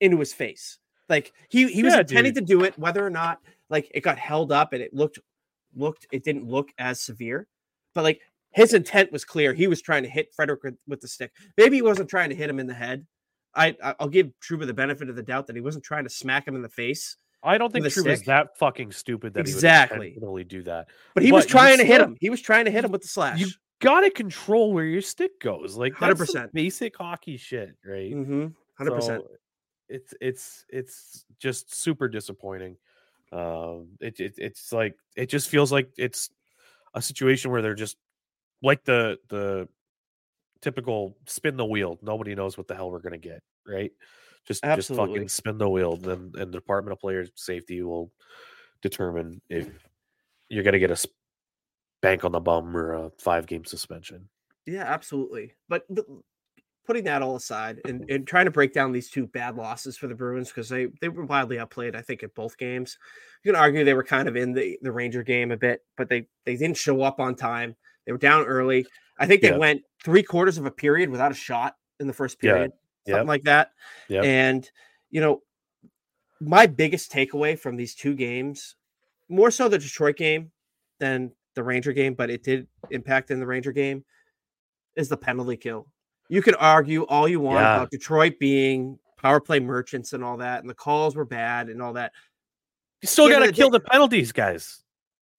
into his face. Like he he was yeah, intending dude. to do it, whether or not like it got held up and it looked looked it didn't look as severe, but like his intent was clear. He was trying to hit Frederic with the stick. Maybe he wasn't trying to hit him in the head. I I'll give Trouba the benefit of the doubt that he wasn't trying to smack him in the face. I don't think Trouba was that fucking stupid that exactly. he would do that. But he but was trying to hit him. He was trying to hit him with the slash. You gotta control where your stick goes. Like hundred percent basic hockey shit, right? Mm-hmm. Hundred percent it's it's it's just super disappointing. Um, it, it it's like it just feels like it's a situation where they're just like the the typical spin the wheel. Nobody knows what the hell we're gonna get, right? Just Absolutely. just fucking spin the wheel. Then and the Department of Player Safety will determine if you're gonna get a bank on the bum or a five game suspension. Yeah, absolutely. But, but putting that all aside and, and trying to break down these two bad losses for the Bruins because they they were wildly outplayed, I think, at both games. You can argue they were kind of in the, the Ranger game a bit, but they they didn't show up on time. They were down early. I think they yeah. went three quarters of a period without a shot in the first period, yeah. something like that. Yeah. And you know, my biggest takeaway from these two games, more so the Detroit game than the Ranger game, but it did impact in the Ranger game, is the penalty kill you could argue all you want yeah. about Detroit being power play merchants and all that, and the calls were bad and all that. You still got to kill the penalties, guys.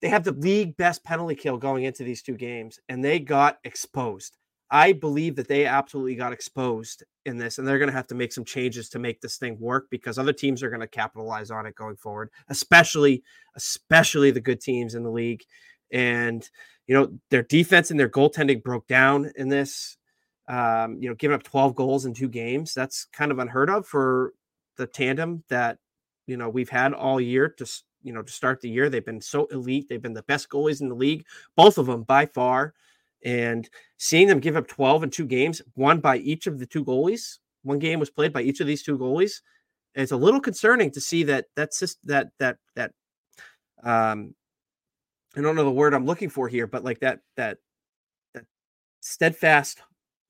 They have the league best penalty kill going into these two games, and they got exposed. I believe that they absolutely got exposed in this, and they're going to have to make some changes to make this thing work because other teams are going to capitalize on it going forward, especially, especially the good teams in the league. And you know their defense and their goaltending broke down in this um, you know, giving up 12 goals in two games. That's kind of unheard of for the tandem that, you know, we've had all year to, you know, to start the year. They've been so elite. They've been the best goalies in the league, both of them by far. And seeing them give up 12 in two games, one by each of the two goalies, one game was played by each of these two goalies. It's a little concerning to see that that's just that, that, that, um, I don't know the word I'm looking for here, but like that, that, that steadfast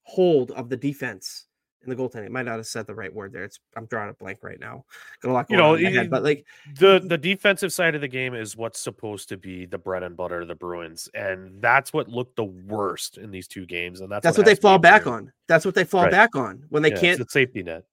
hold of the defense in the goaltending. Might not have said the right word there. It's I'm drawing a blank right now. Got a lot you know, head, but like the the defensive side of the game is what's supposed to be the bread and butter of the Bruins, and that's what looked the worst in these two games. And that's that's what, what they fall back on. That's what they fall right. back on when they yeah, can't. It's safety net.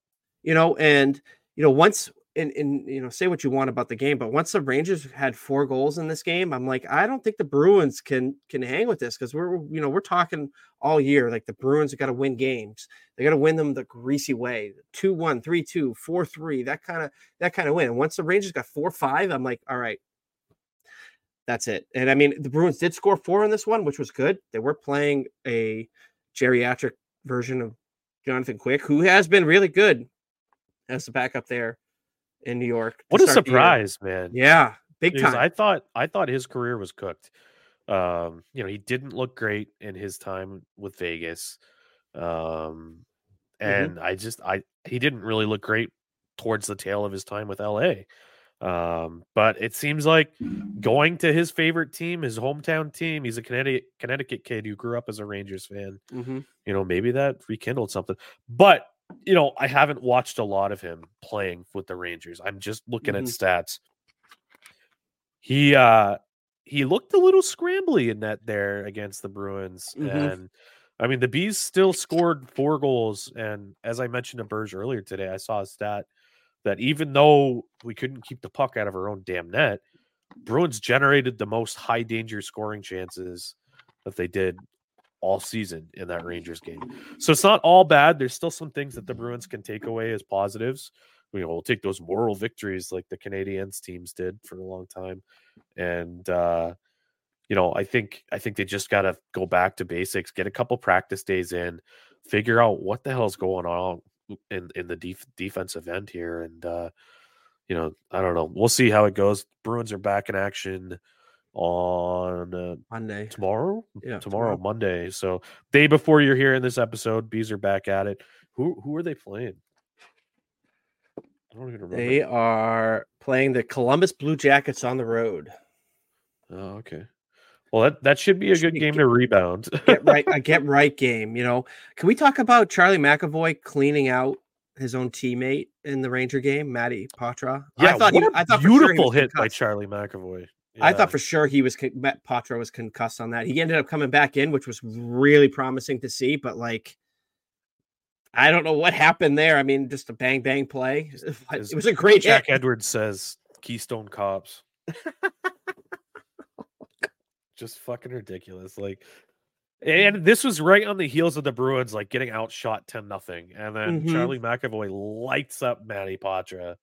You know, and you know once and, and you know say what you want about the game but once the rangers had four goals in this game i'm like i don't think the bruins can can hang with this because we're you know we're talking all year like the bruins have got to win games. They got to win them the greasy way 2-1 3-2 4-3 that kind of that kind of win. And once the rangers got 4-5 i'm like all right that's it. And i mean the bruins did score four in this one which was good. They were playing a geriatric version of jonathan quick who has been really good as the backup there in New York. What a surprise, man! Yeah, big time. I thought I thought his career was cooked. Um, you know, he didn't look great in his time with Vegas. Um, mm-hmm. and mm-hmm. I just I he didn't really look great towards the tail of his time with LA. Um, but it seems like going to his favorite team, his hometown team, he's a Connecticut Connecticut kid who grew up as a Rangers fan. Mm-hmm. You know, maybe that rekindled something. But you know, I haven't watched a lot of him playing with the Rangers. I'm just looking mm-hmm. at stats. He uh he looked a little scrambly in that there against the Bruins mm-hmm. and I mean, the bees still scored four goals, and as I mentioned to Burg earlier today, I saw a stat that even though we couldn't keep the puck out of our own damn net, Bruins generated the most high danger scoring chances that they did all season in that Rangers game. So it's not all bad. There's still some things that the Bruins can take away as positives. You know, we'll take those moral victories like the Canadiens teams did for a long time. And uh, you know, I think I think they just gotta go back to basics, get a couple practice days in, figure out what the hell's going on in in the def- defensive end here. And uh, you know, I don't know. We'll see how it goes. Bruins are back in action on uh, Monday. tomorrow. Yeah, tomorrow, tomorrow. Monday. So day before you're hearing this episode, bees are back at it. Who who are they playing? I don't even remember. They are playing the Columbus Blue Jackets on the road. Oh, okay. Well, that, that should be a Should good game get- to rebound. Get right, a get right game. You know, can we talk about Charlie McAvoy cleaning out his own teammate in the Ranger game, Matty Poitras? yeah, I thought what he, a I thought sure beautiful was hit by. Charlie McAvoy. I thought for sure he was Matt Poitras was concussed on that. He ended up coming back in, which was really promising to see. But like, I don't know what happened there. I mean, just a bang bang play. As It was a great Jack hit. Edwards says Keystone Cops. Just fucking ridiculous. Like and this was right on the heels of the Bruins like getting outshot 10 nothing. And then Mhm. Charlie McAvoy lights up Matty Poitras.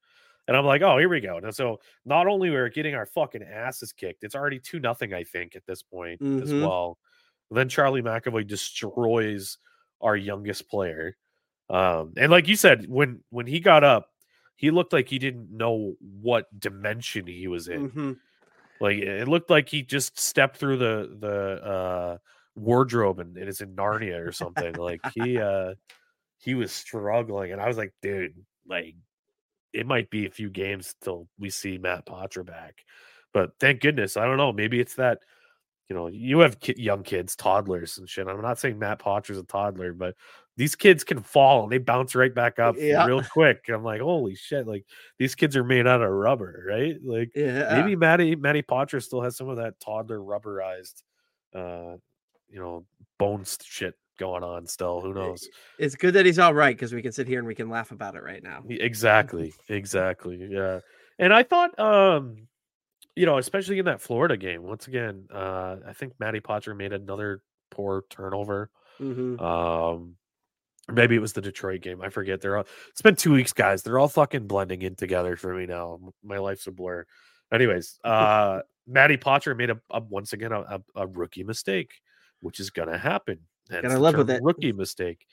And I'm like, oh, here we go. And so not only we're getting our fucking asses kicked, it's already two nothing, I think, at this point as Mhm. well. then Charlie McAvoy destroys our youngest player. Um, and like you said, when when he got up, he looked like he didn't know what dimension he was in. Mhm. Like it looked like he just stepped through the the uh wardrobe and it is in Narnia or something. like he uh he was struggling and I was like, dude, like it might be a few games till we see Matt Poitras back. But thank goodness, I don't know, maybe it's that you know, you have ki- young kids, toddlers and shit. I'm not saying Matt Poitras's a toddler, but these kids can fall and they bounce right back up Yeah. real quick. I'm like, holy shit! Like these kids are made out of rubber, right? Like Yeah. maybe Matty Matty Poitras still has some of that toddler rubberized, uh, you know, bones shit going on. Still, who knows? it's good that he's all right because we can sit here and we can laugh about it right now. Exactly, exactly. Yeah, and I thought, um, you know, especially in that Florida game, once again, uh, I think Matty Poitras made another poor turnover. Mhm. Um, maybe it was the Detroit game. I forget. They're all. It's been two weeks, guys. They're all fucking blending in together for me now. My life's a blur. Anyways, uh, Matty Poitras made a, a once again a, a, a rookie mistake, which is gonna happen. Gotta the live with it. Rookie mistake.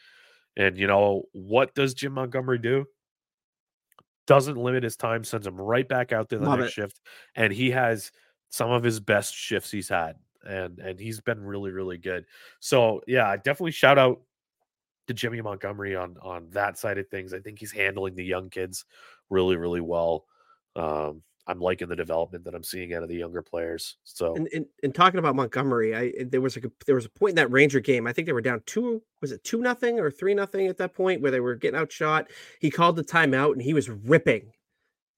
And you know what does Jim Montgomery do? Doesn't limit his time, sends him right back out there the Love next it. shift, and he has some of his best shifts he's had, and and he's been really really good. So yeah, I definitely shout out to Jimmy Montgomery on on that side of things. I think he's handling the young kids really really well. Um, I'm liking the development that I'm seeing out of the younger players. So And, and and talking about Montgomery, I eh, there was a there was a point in that Ranger game. I think they were down two. Was it two nothing or three nothing at that point where they were getting outshot? He called the timeout and he was ripping,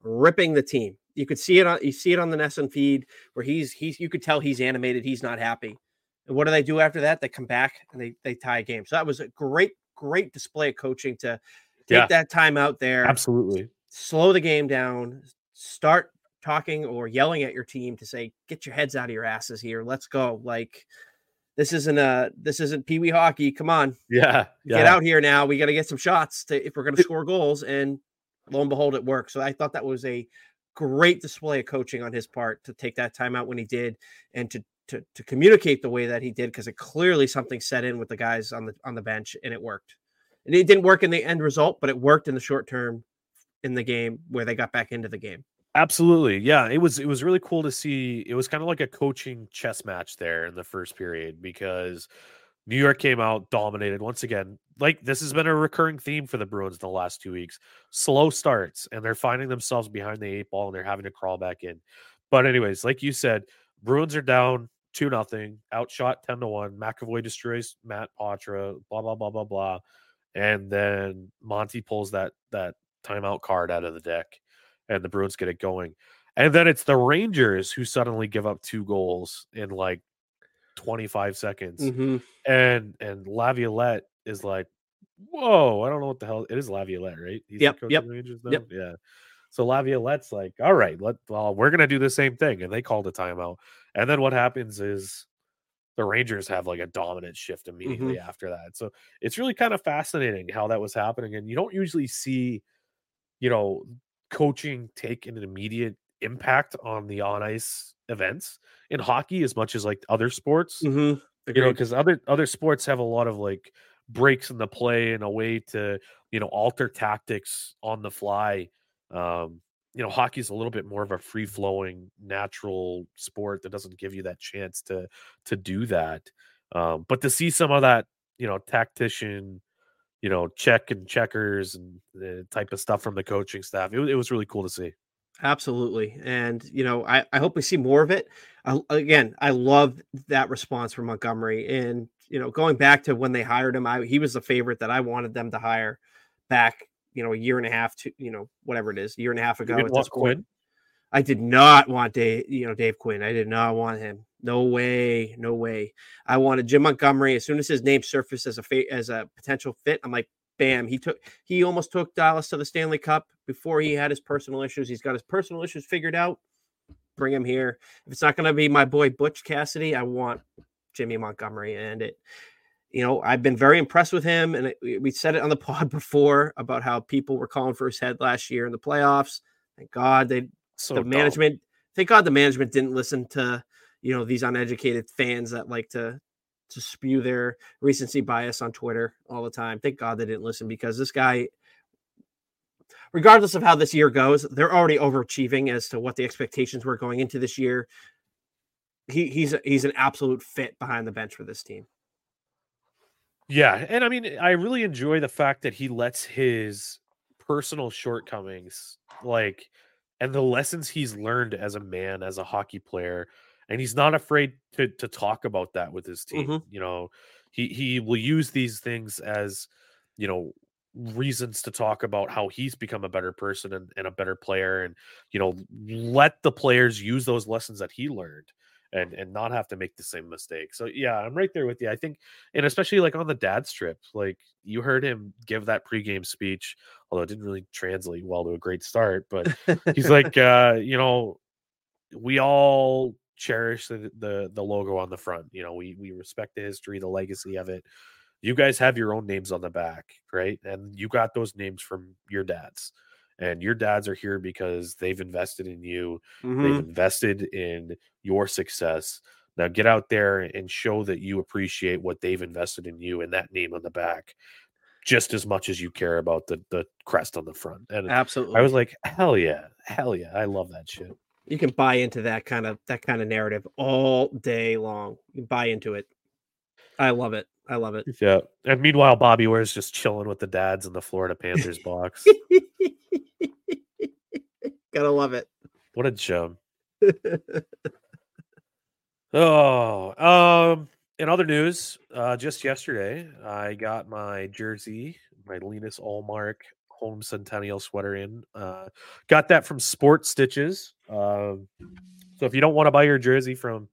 ripping the team. You could see it on you see it on the NESN feed where he's he's you could tell he's animated. He's not happy. And what do they do after that? They come back and they they tie a game. So that was a great great display of coaching to take Yeah. that time out there absolutely, slow the game down, start talking or yelling at your team to say, "Get your heads out of your asses here. Let's go." Like this isn't a this isn't Pee Wee hockey. Come on, yeah, yeah. get out here now. We got to get some shots to if we're going to score goals. And lo and behold, it worked. So I thought that was a great display of coaching on his part to take that time out when he did and to to, to communicate the way that he did because it clearly something set in with the guys on the on the bench and it worked. And it didn't work in the end result, but it worked in the short term in the game where they got back into the game. Absolutely. Yeah, it was it was really cool to see. It was kind of like a coaching chess match there in the first period because New York came out dominated once again. Like this has been a recurring theme for the Bruins in the last 2 weeks. Slow starts and they're finding themselves behind the eight ball and they're having to crawl back in. But anyways, like you said, Bruins are down 2 nothing, outshot 10 to 1. McAvoy destroys Matt Poitras, blah blah blah blah blah. And then Monty pulls that that timeout card out of the deck and the Bruins get it going. And then it's the Rangers who suddenly give up two goals in like 25 seconds. Mhm. And and Laviolette is like, whoa, I don't know what the hell it is Laviolette, right? He's the Yep, of yep, the yep. Yeah. So Laviolette's like, all right, let well, we're gonna do the same thing. And they called a timeout. And then what happens is the Rangers have like a dominant shift immediately Mm-hmm. after that. So it's really kind of fascinating how that was happening. And you don't usually see, you know, coaching take an immediate impact on the on ice events in hockey as much as like other sports Mhm. you know because other other sports have a lot of like breaks in the play and a way to you know alter tactics on the fly um you know hockey's a little bit more of a free flowing natural sport that doesn't give you that chance to to do that um but to see some of that you know tactician you know check and checkers and the type of stuff from the coaching staff it, it was really cool to see Absolutely. And, you know, I, I hope we see more of it. I, again, I love that response from Montgomery. And, you know, going back to when they hired him, I, he was the favorite that I wanted them to hire back, you know, a year and a half to, you know, whatever it is, a year and a half ago. at want this point. Quinn? I did not want Dave, you know, Dave Quinn. I did not want him. No way, no way. I wanted Jim Montgomery. As soon as his name surfaced as a fa- as a potential fit, I'm like, bam. He took he almost took Dallas to the Stanley Cup before he had his personal issues. He's got his personal issues figured out. Bring him here. If it's not going to be my boy Butch Cassidy, I want Jimmy Montgomery. And it, you know, I've been very impressed with him. And it, we- said it on the pod before about how people were calling for his head last year in the playoffs. Thank God they so the management thank god the management didn't listen to you know these uneducated fans that like to to spew their recency bias on twitter all the time. Thank god they didn't listen because this guy regardless of how this year goes they're already overachieving as to what the expectations were going into this year. He, he's he's an absolute fit behind the bench for this team. Yeah, and I mean, I really enjoy the fact that he lets his personal shortcomings, like, and the lessons he's learned as a man, as a hockey player, and he's not afraid to to talk about that with his team. Mhm. You know, he he will use these things as, you know, reasons to talk about how he's become a better person and, and a better player, and you know, let the players use those lessons that he learned. And, and not have to make the same mistake. So yeah, I'm right there with you. I think and especially like on the dad strip, like you heard him give that pregame speech, although it didn't really translate well to a great start. But he's like, uh, you know, we all cherish the, the the logo on the front. You know, we we respect the history, the legacy of it. You guys have your own names on the back, right? And you got those names from your dads. And your dads are here because they've invested in you Mhm. They've invested in your success. Now get out there and show that you appreciate what they've invested in you and that name on the back just as much as you care about the the crest on the front. And absolutely I was like, hell yeah, hell yeah. I love that shit. You can buy into that kind of that kind of narrative all day long you buy into it i love it i love it Yeah. And meanwhile, Bobby Orr's just chilling with the dads in the Florida Panthers box. Gotta love it. What a gem. Oh, um, in other news, uh, just yesterday, I got my jersey, my Linus Ullmark home centennial sweater in. Uh, got that from Sport Stitches. Um, so if you don't want to buy your jersey from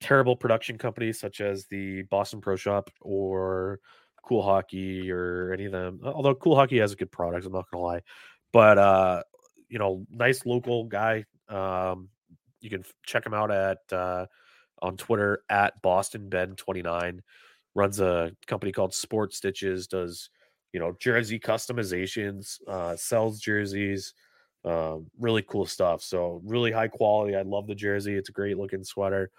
terrible production companies such as the Boston Pro Shop or Cool Hockey or any of them, although Cool Hockey has a good product, I'm not gonna lie, but uh, you know, nice local guy. Um, you can check him out at uh, on Twitter at Boston Ben 29. Runs a company called Sport Stitches. Does you know jersey customizations, uh, sells jerseys, um, really cool stuff. So really high quality. I love the jersey. It's a great looking sweater.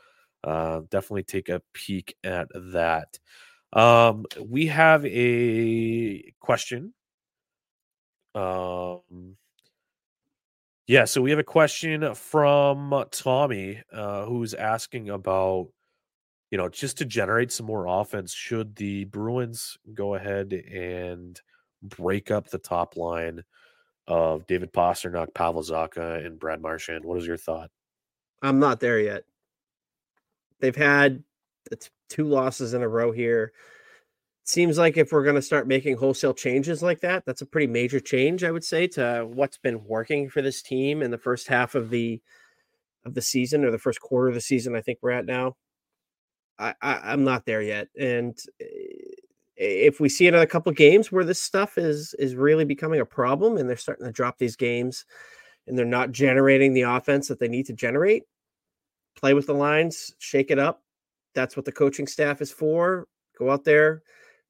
Uh, definitely take a peek at that. Um, we have a question. Um, yeah, so we have a question from Tommy, uh, who's asking about, you know, just to generate some more offense, should the Bruins go ahead and break up the top line of David Pastrnak, Pavel Zacha, and Brad Marchand? What is your thought? I'm not there yet. They've had two losses in a row here. Seems like if we're going to start making wholesale changes like that, that's a pretty major change, I would say, to what's been working for this team in the first half of the of the season or the first quarter of the season. I think we're at now. I, I am not there yet, and eh, if we see another couple games where this stuff is is really becoming a problem, and they're starting to drop these games, and they're not generating the offense that they need to generate, play with the lines, shake it up. That's what the coaching staff is for. Go out there,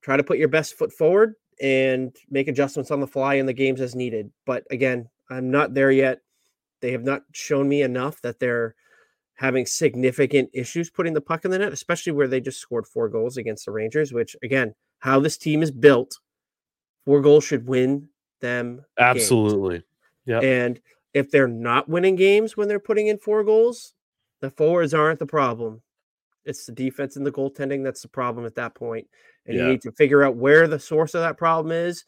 try to put your best foot forward, and make adjustments on the fly in the games as needed. But again, I'm not there yet. They have not shown me enough that they're having significant issues putting the puck in the net, especially where they just scored four goals against the Rangers, which again, how this team is built, four goals should win them. Absolutely. Yeah. And if they're not winning games when they're putting in four goals, the forwards aren't the problem. It's the defense and the goaltending that's the problem at that point. And yeah. you need to figure out where the source of that problem is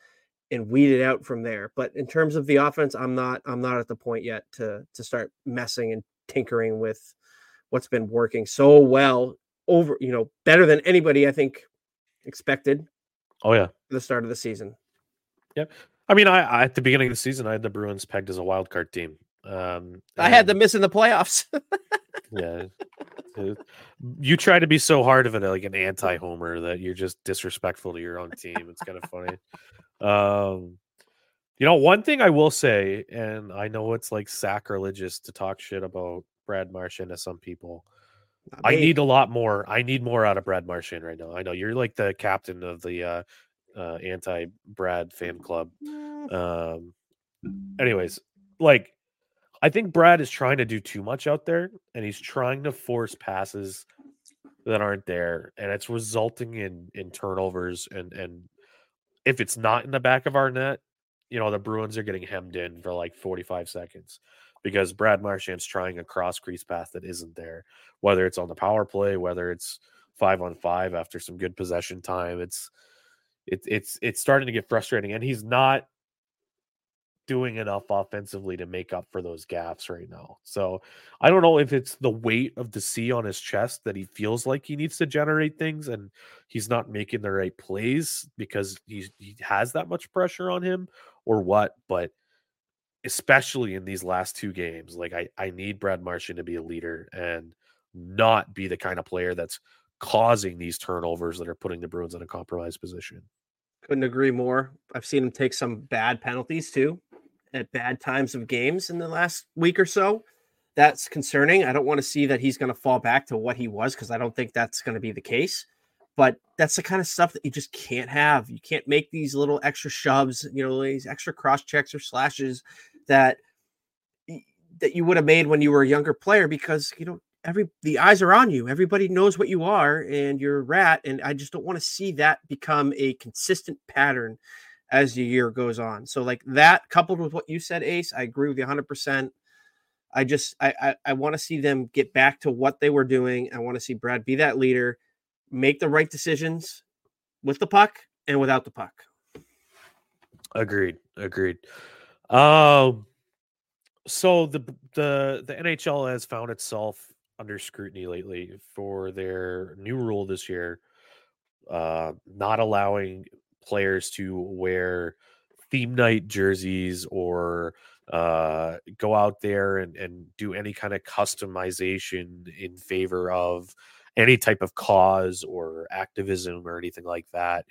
and weed it out from there. But in terms of the offense, I'm not I'm not at the point yet to to start messing and tinkering with what's been working so well over, you know, better than anybody I think expected. Oh yeah. the start of the season. Yep. I mean, I, I, at the beginning of the season I had the Bruins pegged as a wild card team. Um I had them missing the playoffs. yeah. You try to be so hard of it like an anti-homer that you're just disrespectful to your own team. It's kind of funny. Um you know, one thing I will say, and I know it's like sacrilegious to talk shit about Brad Marchand to some people. I need a lot more. I need more out of Brad Marchand right now. I know you're like the captain of the uh, uh, anti Brad fan club. Mm. Um, anyways, like I think Brad is trying to do too much out there, and he's trying to force passes that aren't there, and it's resulting in in turnovers. And and if it's not in the back of our net, you know, the Bruins are getting hemmed in for like 45 seconds because Brad Marchand's trying a cross crease path that isn't there, whether it's on the power play, whether it's five on five after some good possession time. It's it's it's it's starting to get frustrating, and he's not doing enough offensively to make up for those gaps right now. So I don't know if it's the weight of the C on his chest that he feels like he needs to generate things and he's not making the right plays because he's, he has that much pressure on him or what, but especially in these last two games, like I, I need Brad Marchand to be a leader and not be the kind of player that's causing these turnovers that are putting the Bruins in a compromised position. Couldn't agree more. I've seen him take some bad penalties too at bad times of games in the last week or so. That's concerning. I don't want to see that he's going to fall back to what he was because I don't think that's going to be the case. But that's the kind of stuff that you just can't have. You can't make these little extra shoves, you know, these extra cross checks or slashes that that you would have made when you were a younger player because you know every the eyes are on you. Everybody knows what you are and you're a rat. And I just don't want to see that become a consistent pattern as the year goes on. So like that coupled with what you said, Ace, I agree with you 100%. I just I I, I want to see them get back to what they were doing. I want to see Brad be that leader, make the right decisions with the puck and without the puck. Agreed. Agreed. Um so the the the NHL has found itself under scrutiny lately for their new rule this year uh not allowing players to wear theme night jerseys or uh, go out there and, and do any kind of customization in favor of any type of cause or activism or anything like that.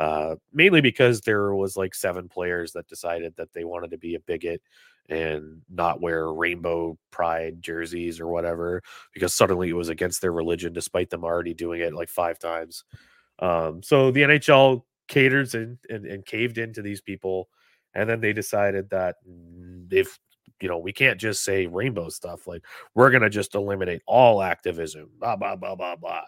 Uh, mainly because there was like seven players that decided that they wanted to be a bigot and not wear rainbow pride jerseys or whatever because suddenly it was against their religion despite them already doing it like five times. Um, so the NHL caters and, and, and caved into these people and then they decided that if you know we can't just say rainbow stuff like we're gonna just eliminate all activism blah blah blah blah blah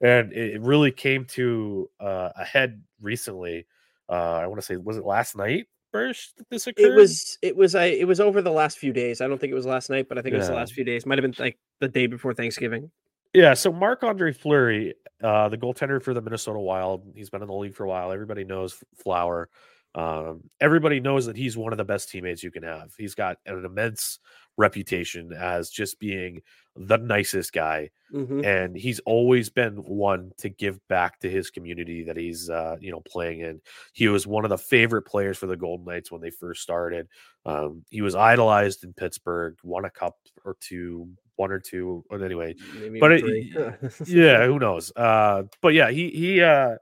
and it really came to uh, a head recently uh, i want to say was it last night first that this occurred it was it was I, it was over the last few days i don't think it was last night but i think yeah. it was the last few days might have been like the day before thanksgiving yeah, so Marc Andre Fleury, uh, the goaltender for the Minnesota Wild, he's been in the league for a while. Everybody knows Flower. Um, everybody knows that he's one of the best teammates you can have. He's got an immense reputation as just being the nicest guy, mm-hmm. and he's always been one to give back to his community that he's uh, you know playing in. He was one of the favorite players for the Golden Knights when they first started. Um, he was idolized in Pittsburgh, won a cup or two one or two. But anyway, Maybe But it- yeah, who knows? Uh, but yeah, he he uh,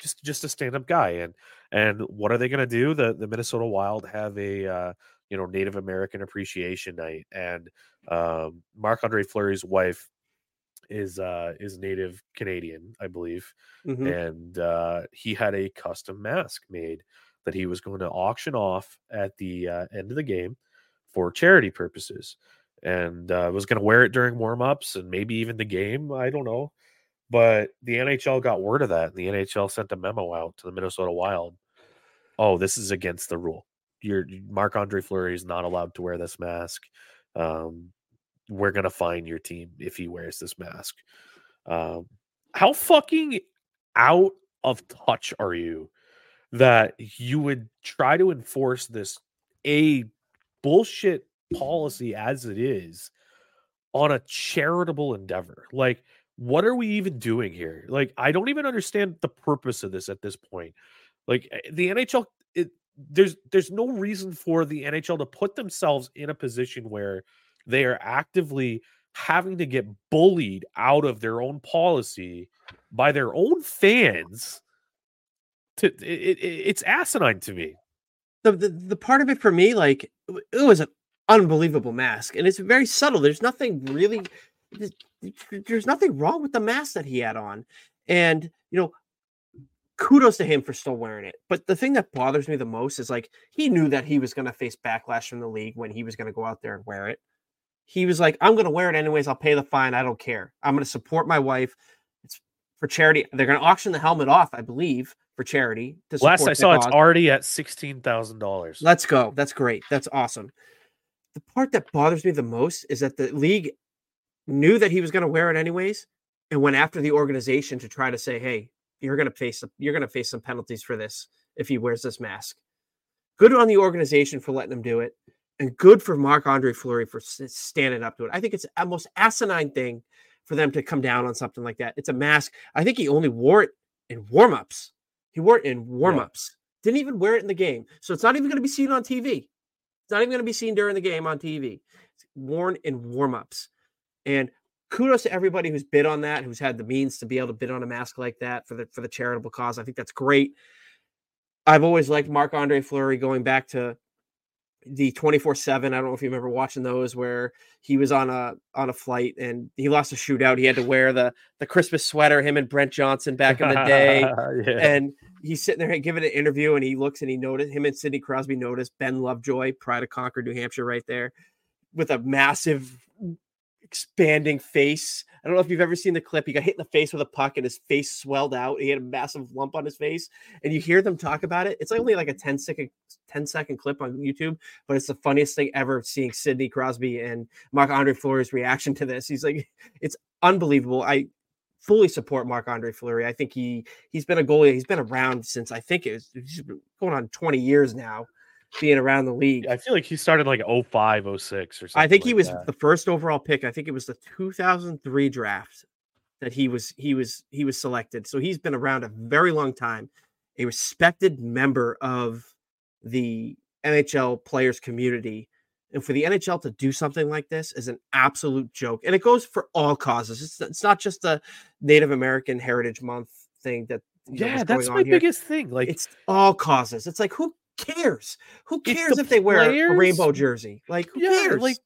just just a stand up guy, and and what are they gonna do? The the Minnesota Wild have a uh, you know Native American Appreciation Night, and um, Marc Andre Fleury's wife is uh is Native Canadian, I believe, Mhm. and uh, he had a custom mask made that he was going to auction off at the uh, end of the game for charity purposes, and uh, was going to wear it during warm ups and maybe even the game. I don't know, but the NHL got word of that, and the NHL sent a memo out to the Minnesota Wild. Oh, this is against the rule. Your Marc Andre Fleury is not allowed to wear this mask. Um, we're gonna fine your team if he wears this mask. Um, how fucking out of touch are you that you would try to enforce this a bullshit policy as it is on a charitable endeavor? Like, what are we even doing here? Like, I don't even understand the purpose of this at this point. Like, eh, the NHL, it, there's there's no reason for the NHL to put themselves in a position where they are actively having to get bullied out of their own policy by their own fans to it, it, it's asinine to me the, the the part of it for me, like it it was an unbelievable mask, and it's very subtle. There's nothing really, there's, nothing wrong with the mask that he had on, and you know, kudos to him for still wearing it. But the thing that bothers me the most is like he knew that he was going to face backlash from the league when he was going to go out there and wear it. He was like, "I'm going to wear it anyways. I'll pay the fine. I don't care. I'm going to support my wife. It's for charity. They're going to auction the helmet off, I believe, for charity. To last i saw it's already at $16000 Let's go. That's great. That's awesome. The part that bothers me the most is that the league knew that he was going to wear it anyways and went after the organization to try to say, "Hey, you're going to face some, you're going to face some penalties for this if he wears this mask." Good on the organization for letting him do it, and good for Marc Andre Fleury for standing up to it. I think it's a most asinine thing for them to come down on something like that. It's a mask. I think he only wore it in warm-ups. He wore it in warm-ups. Didn't even wear it in the game. So it's not even going to be seen on TV. It's not even going to be seen during the game on TV. It's worn in warm-ups. And kudos to everybody who's bid on that, who's had the means to be able to bid on a mask like that for the for the charitable cause. I think that's great. I've always liked Marc Andre Fleury going back to the 24-7 i don't know if you remember watching those where he was on a on a flight and he lost a shootout he had to wear the the christmas sweater him and brent johnson back in the day yeah. and he's sitting there giving an interview and he looks and he noticed him and Sidney Crosby noticed Ben Lovejoy, Pride of Concord, New Hampshire, right there, with a massive expanding face. I don't know if you've ever seen the clip. He got hit in the face with a puck and his face swelled out. He had a massive lump on his face. And you hear them talk about it. It's only like a 10 second 10 second clip on YouTube, but it's the funniest thing ever seeing Sidney Crosby and Marc Andre Fleury's reaction to this. He's like, it's unbelievable. I fully support Marc Andre Fleury. I think he he's been a goalie. He's been around since I think it was going on 20 years now, being around the league. i feel like he started like 05 06 or something I think he like was that. the first overall pick. I think it was the 2003 draft that he was he was he was selected. So he's been around a very long time, a respected member of the NHL players community. And for the NHL to do something like this is an absolute joke. And it goes for all causes. It's, it's not just a Native American Heritage Month thing that know, yeah was that's my biggest thing like It's all causes. It's like who cares? Who cares the if they wear a rainbow jersey? Like who yeah, cares? like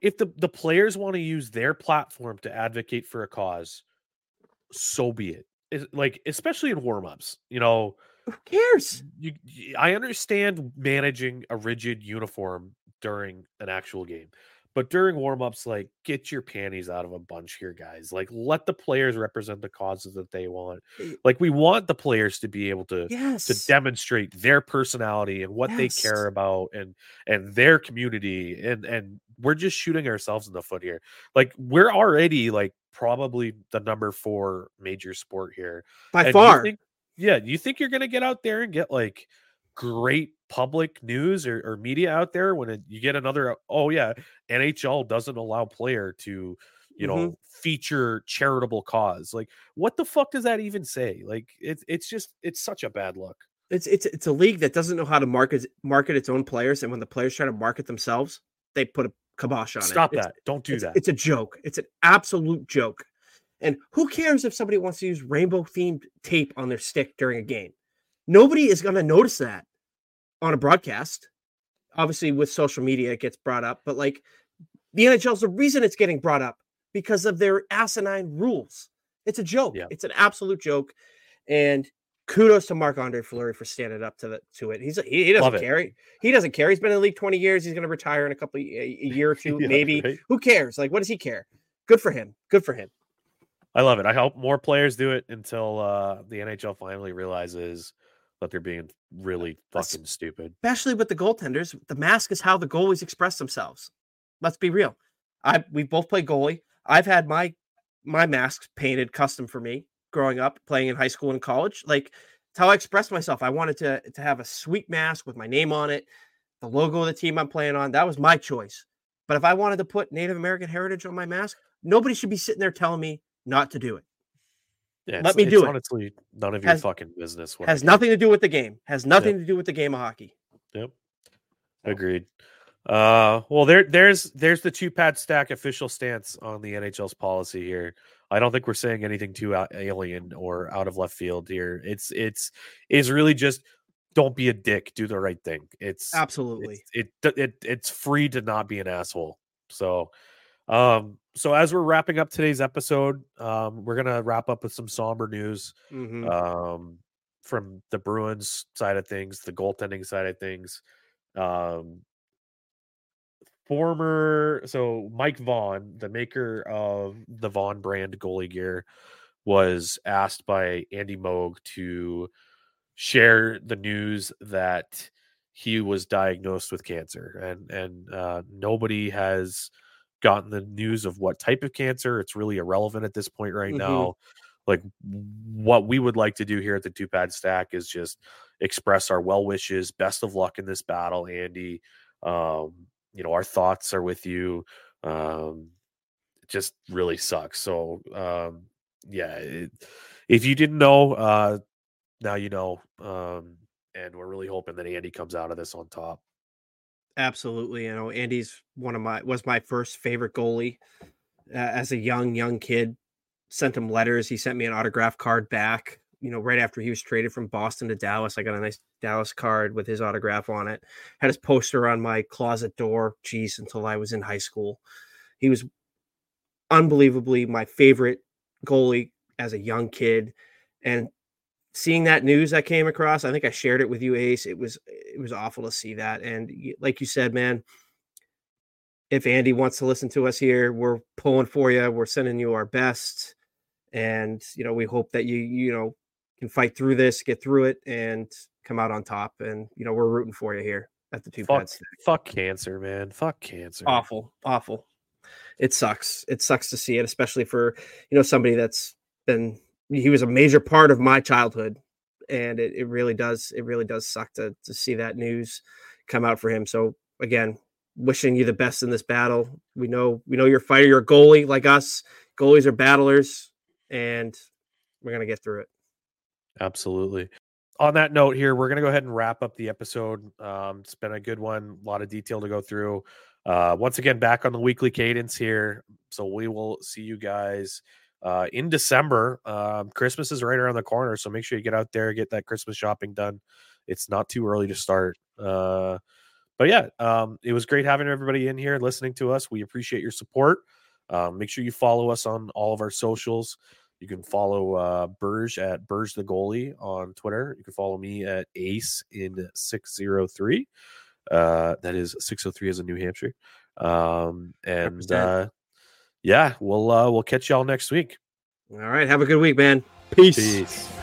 if the the players want to use their platform to advocate for a cause, so be it. It's like especially in warm-ups, you know, who cares? you, I understand managing a rigid uniform during an actual game, but during warm-ups, like get your panties out of a bunch here, guys. Like let the players represent the causes that they want. Eh, Like we want the players to be able to Yes. to demonstrate their personality and what they care about and and their community and and we're just shooting ourselves in the foot here like we're already like probably the number four major sport here By And you far. think- yeah you think you're gonna get out there and get like great public news or, or media out there when it, you get another oh yeah nhl doesn't allow player to you know Mhm. feature charitable cause like what the fuck does that even say like it's it's just it's such a bad look It's it's it's a league that doesn't know how to market market its own players, and when the players try to market themselves, they put a kibosh on Stop it. It's- that. Don't do it's, that. It's a joke. It's an absolute joke. And who cares if somebody wants to use rainbow themed tape on their stick during a game? Nobody is going to notice that on a broadcast. Obviously, with social media, it gets brought up, but like the NHL's the reason it's getting brought up because of their asinine rules. It's a joke. Yeah. It's an absolute joke. And kudos to Marc Andre Fleury for standing up to the, to it. He's he, he doesn't care. He, he doesn't care. He's been in the league 20 years. He's going to retire in a couple a, a year or two, Yeah, maybe. right? Who cares? Like, what does he care? Good for him. Good for him. I love it. I hope more players do it until uh, the NHL finally realizes that they're being really fucking stupid. Especially with the goaltenders. The mask is how the goalies express themselves. Let's be real. I we both play goalie. I've had my my masks painted custom for me growing up, playing in high school and college. Like it's how I expressed myself. I wanted to to have a sweet mask with my name on it, the logo of the team I'm playing on. That was my choice. But if I wanted to put Native American heritage on my mask, nobody should be sitting there telling me not to do it. Yeah, Let me do it. Honestly, none of your Has- fucking business. what Has nothing to do with the game. Has nothing to do with the game of hockey. Yep. Agreed. Uh, well, there, there's, there's the two pad stack official stance on the NHL's policy here. I don't think we're saying anything too alien or out of left field here. It's, it's, it's really just don't be a dick. Do the right thing. It's, Absolutely. it's it, it, it's free to not be an asshole. So, um, so as we're wrapping up today's episode, um, we're gonna wrap up with some somber news Mhm. um, from the Bruins side of things, the goaltending side of things. Um, former, so Mike Vaughn, the maker of the Vaughn brand goalie gear, was asked by Andy Moog to share the news that he was diagnosed with cancer, and and uh, nobody has gotten the news of what type of cancer. It's really irrelevant at this point right Mhm. now. Like what we would like to do here at the two pad stack is just express our well wishes, best of luck in this battle, Andy. Um, you know, our thoughts are with you. Um, it just really sucks. So, um, yeah, it, if you didn't know, uh, now you know. Um, and we're really hoping that Andy comes out of this on top. Absolutely. You know, Andy's one of my was my first favorite goalie uh, as a young young kid. Sent him letters. He sent me an autograph card back. You know, right after he was traded from Boston to Dallas, I got a nice Dallas card with his autograph on it. Had his poster on my closet door. Geez, until I was in high school, he was unbelievably my favorite goalie as a young kid. And seeing that news that came across, I think I shared it with you, Ace. It was it was awful to see that. And like you said, man, if Andy wants to listen to us here, we're pulling for you. We're sending you our best, and you know we hope that you you know can fight through this, get through it, and come out on top. And you know we're rooting for you here at the two Fuck, pads. fuck cancer, man. Fuck cancer. Awful, awful. It sucks. It sucks to see it, especially for you know somebody that's been he was a major part of my childhood and it, it really does it really does suck to to see that news come out for him so again wishing you the best in this battle we know we know you're a fighter you're a goalie like us goalies are battlers and we're gonna get through it Absolutely. On that note, here we're gonna go ahead and wrap up the episode. Um, it's been a good one, a lot of detail to go through. Uh, once again, back on the weekly cadence here, so we will see you guys uh, in December. Um, Christmas is right around the corner, so make sure you get out there, get that Christmas shopping done. It's not too early to start. Uh, but yeah, um, it was great having everybody in here listening to us. We appreciate your support. Um, make sure you follow us on all of our socials. You can follow uh, Burg at Burg the Goalie on Twitter. You can follow me at Ace in 603. Uh, that is 603 as in New Hampshire. Um, and uh, yeah, we'll uh, we'll catch y'all next week. all right have a good week man peace. Peace.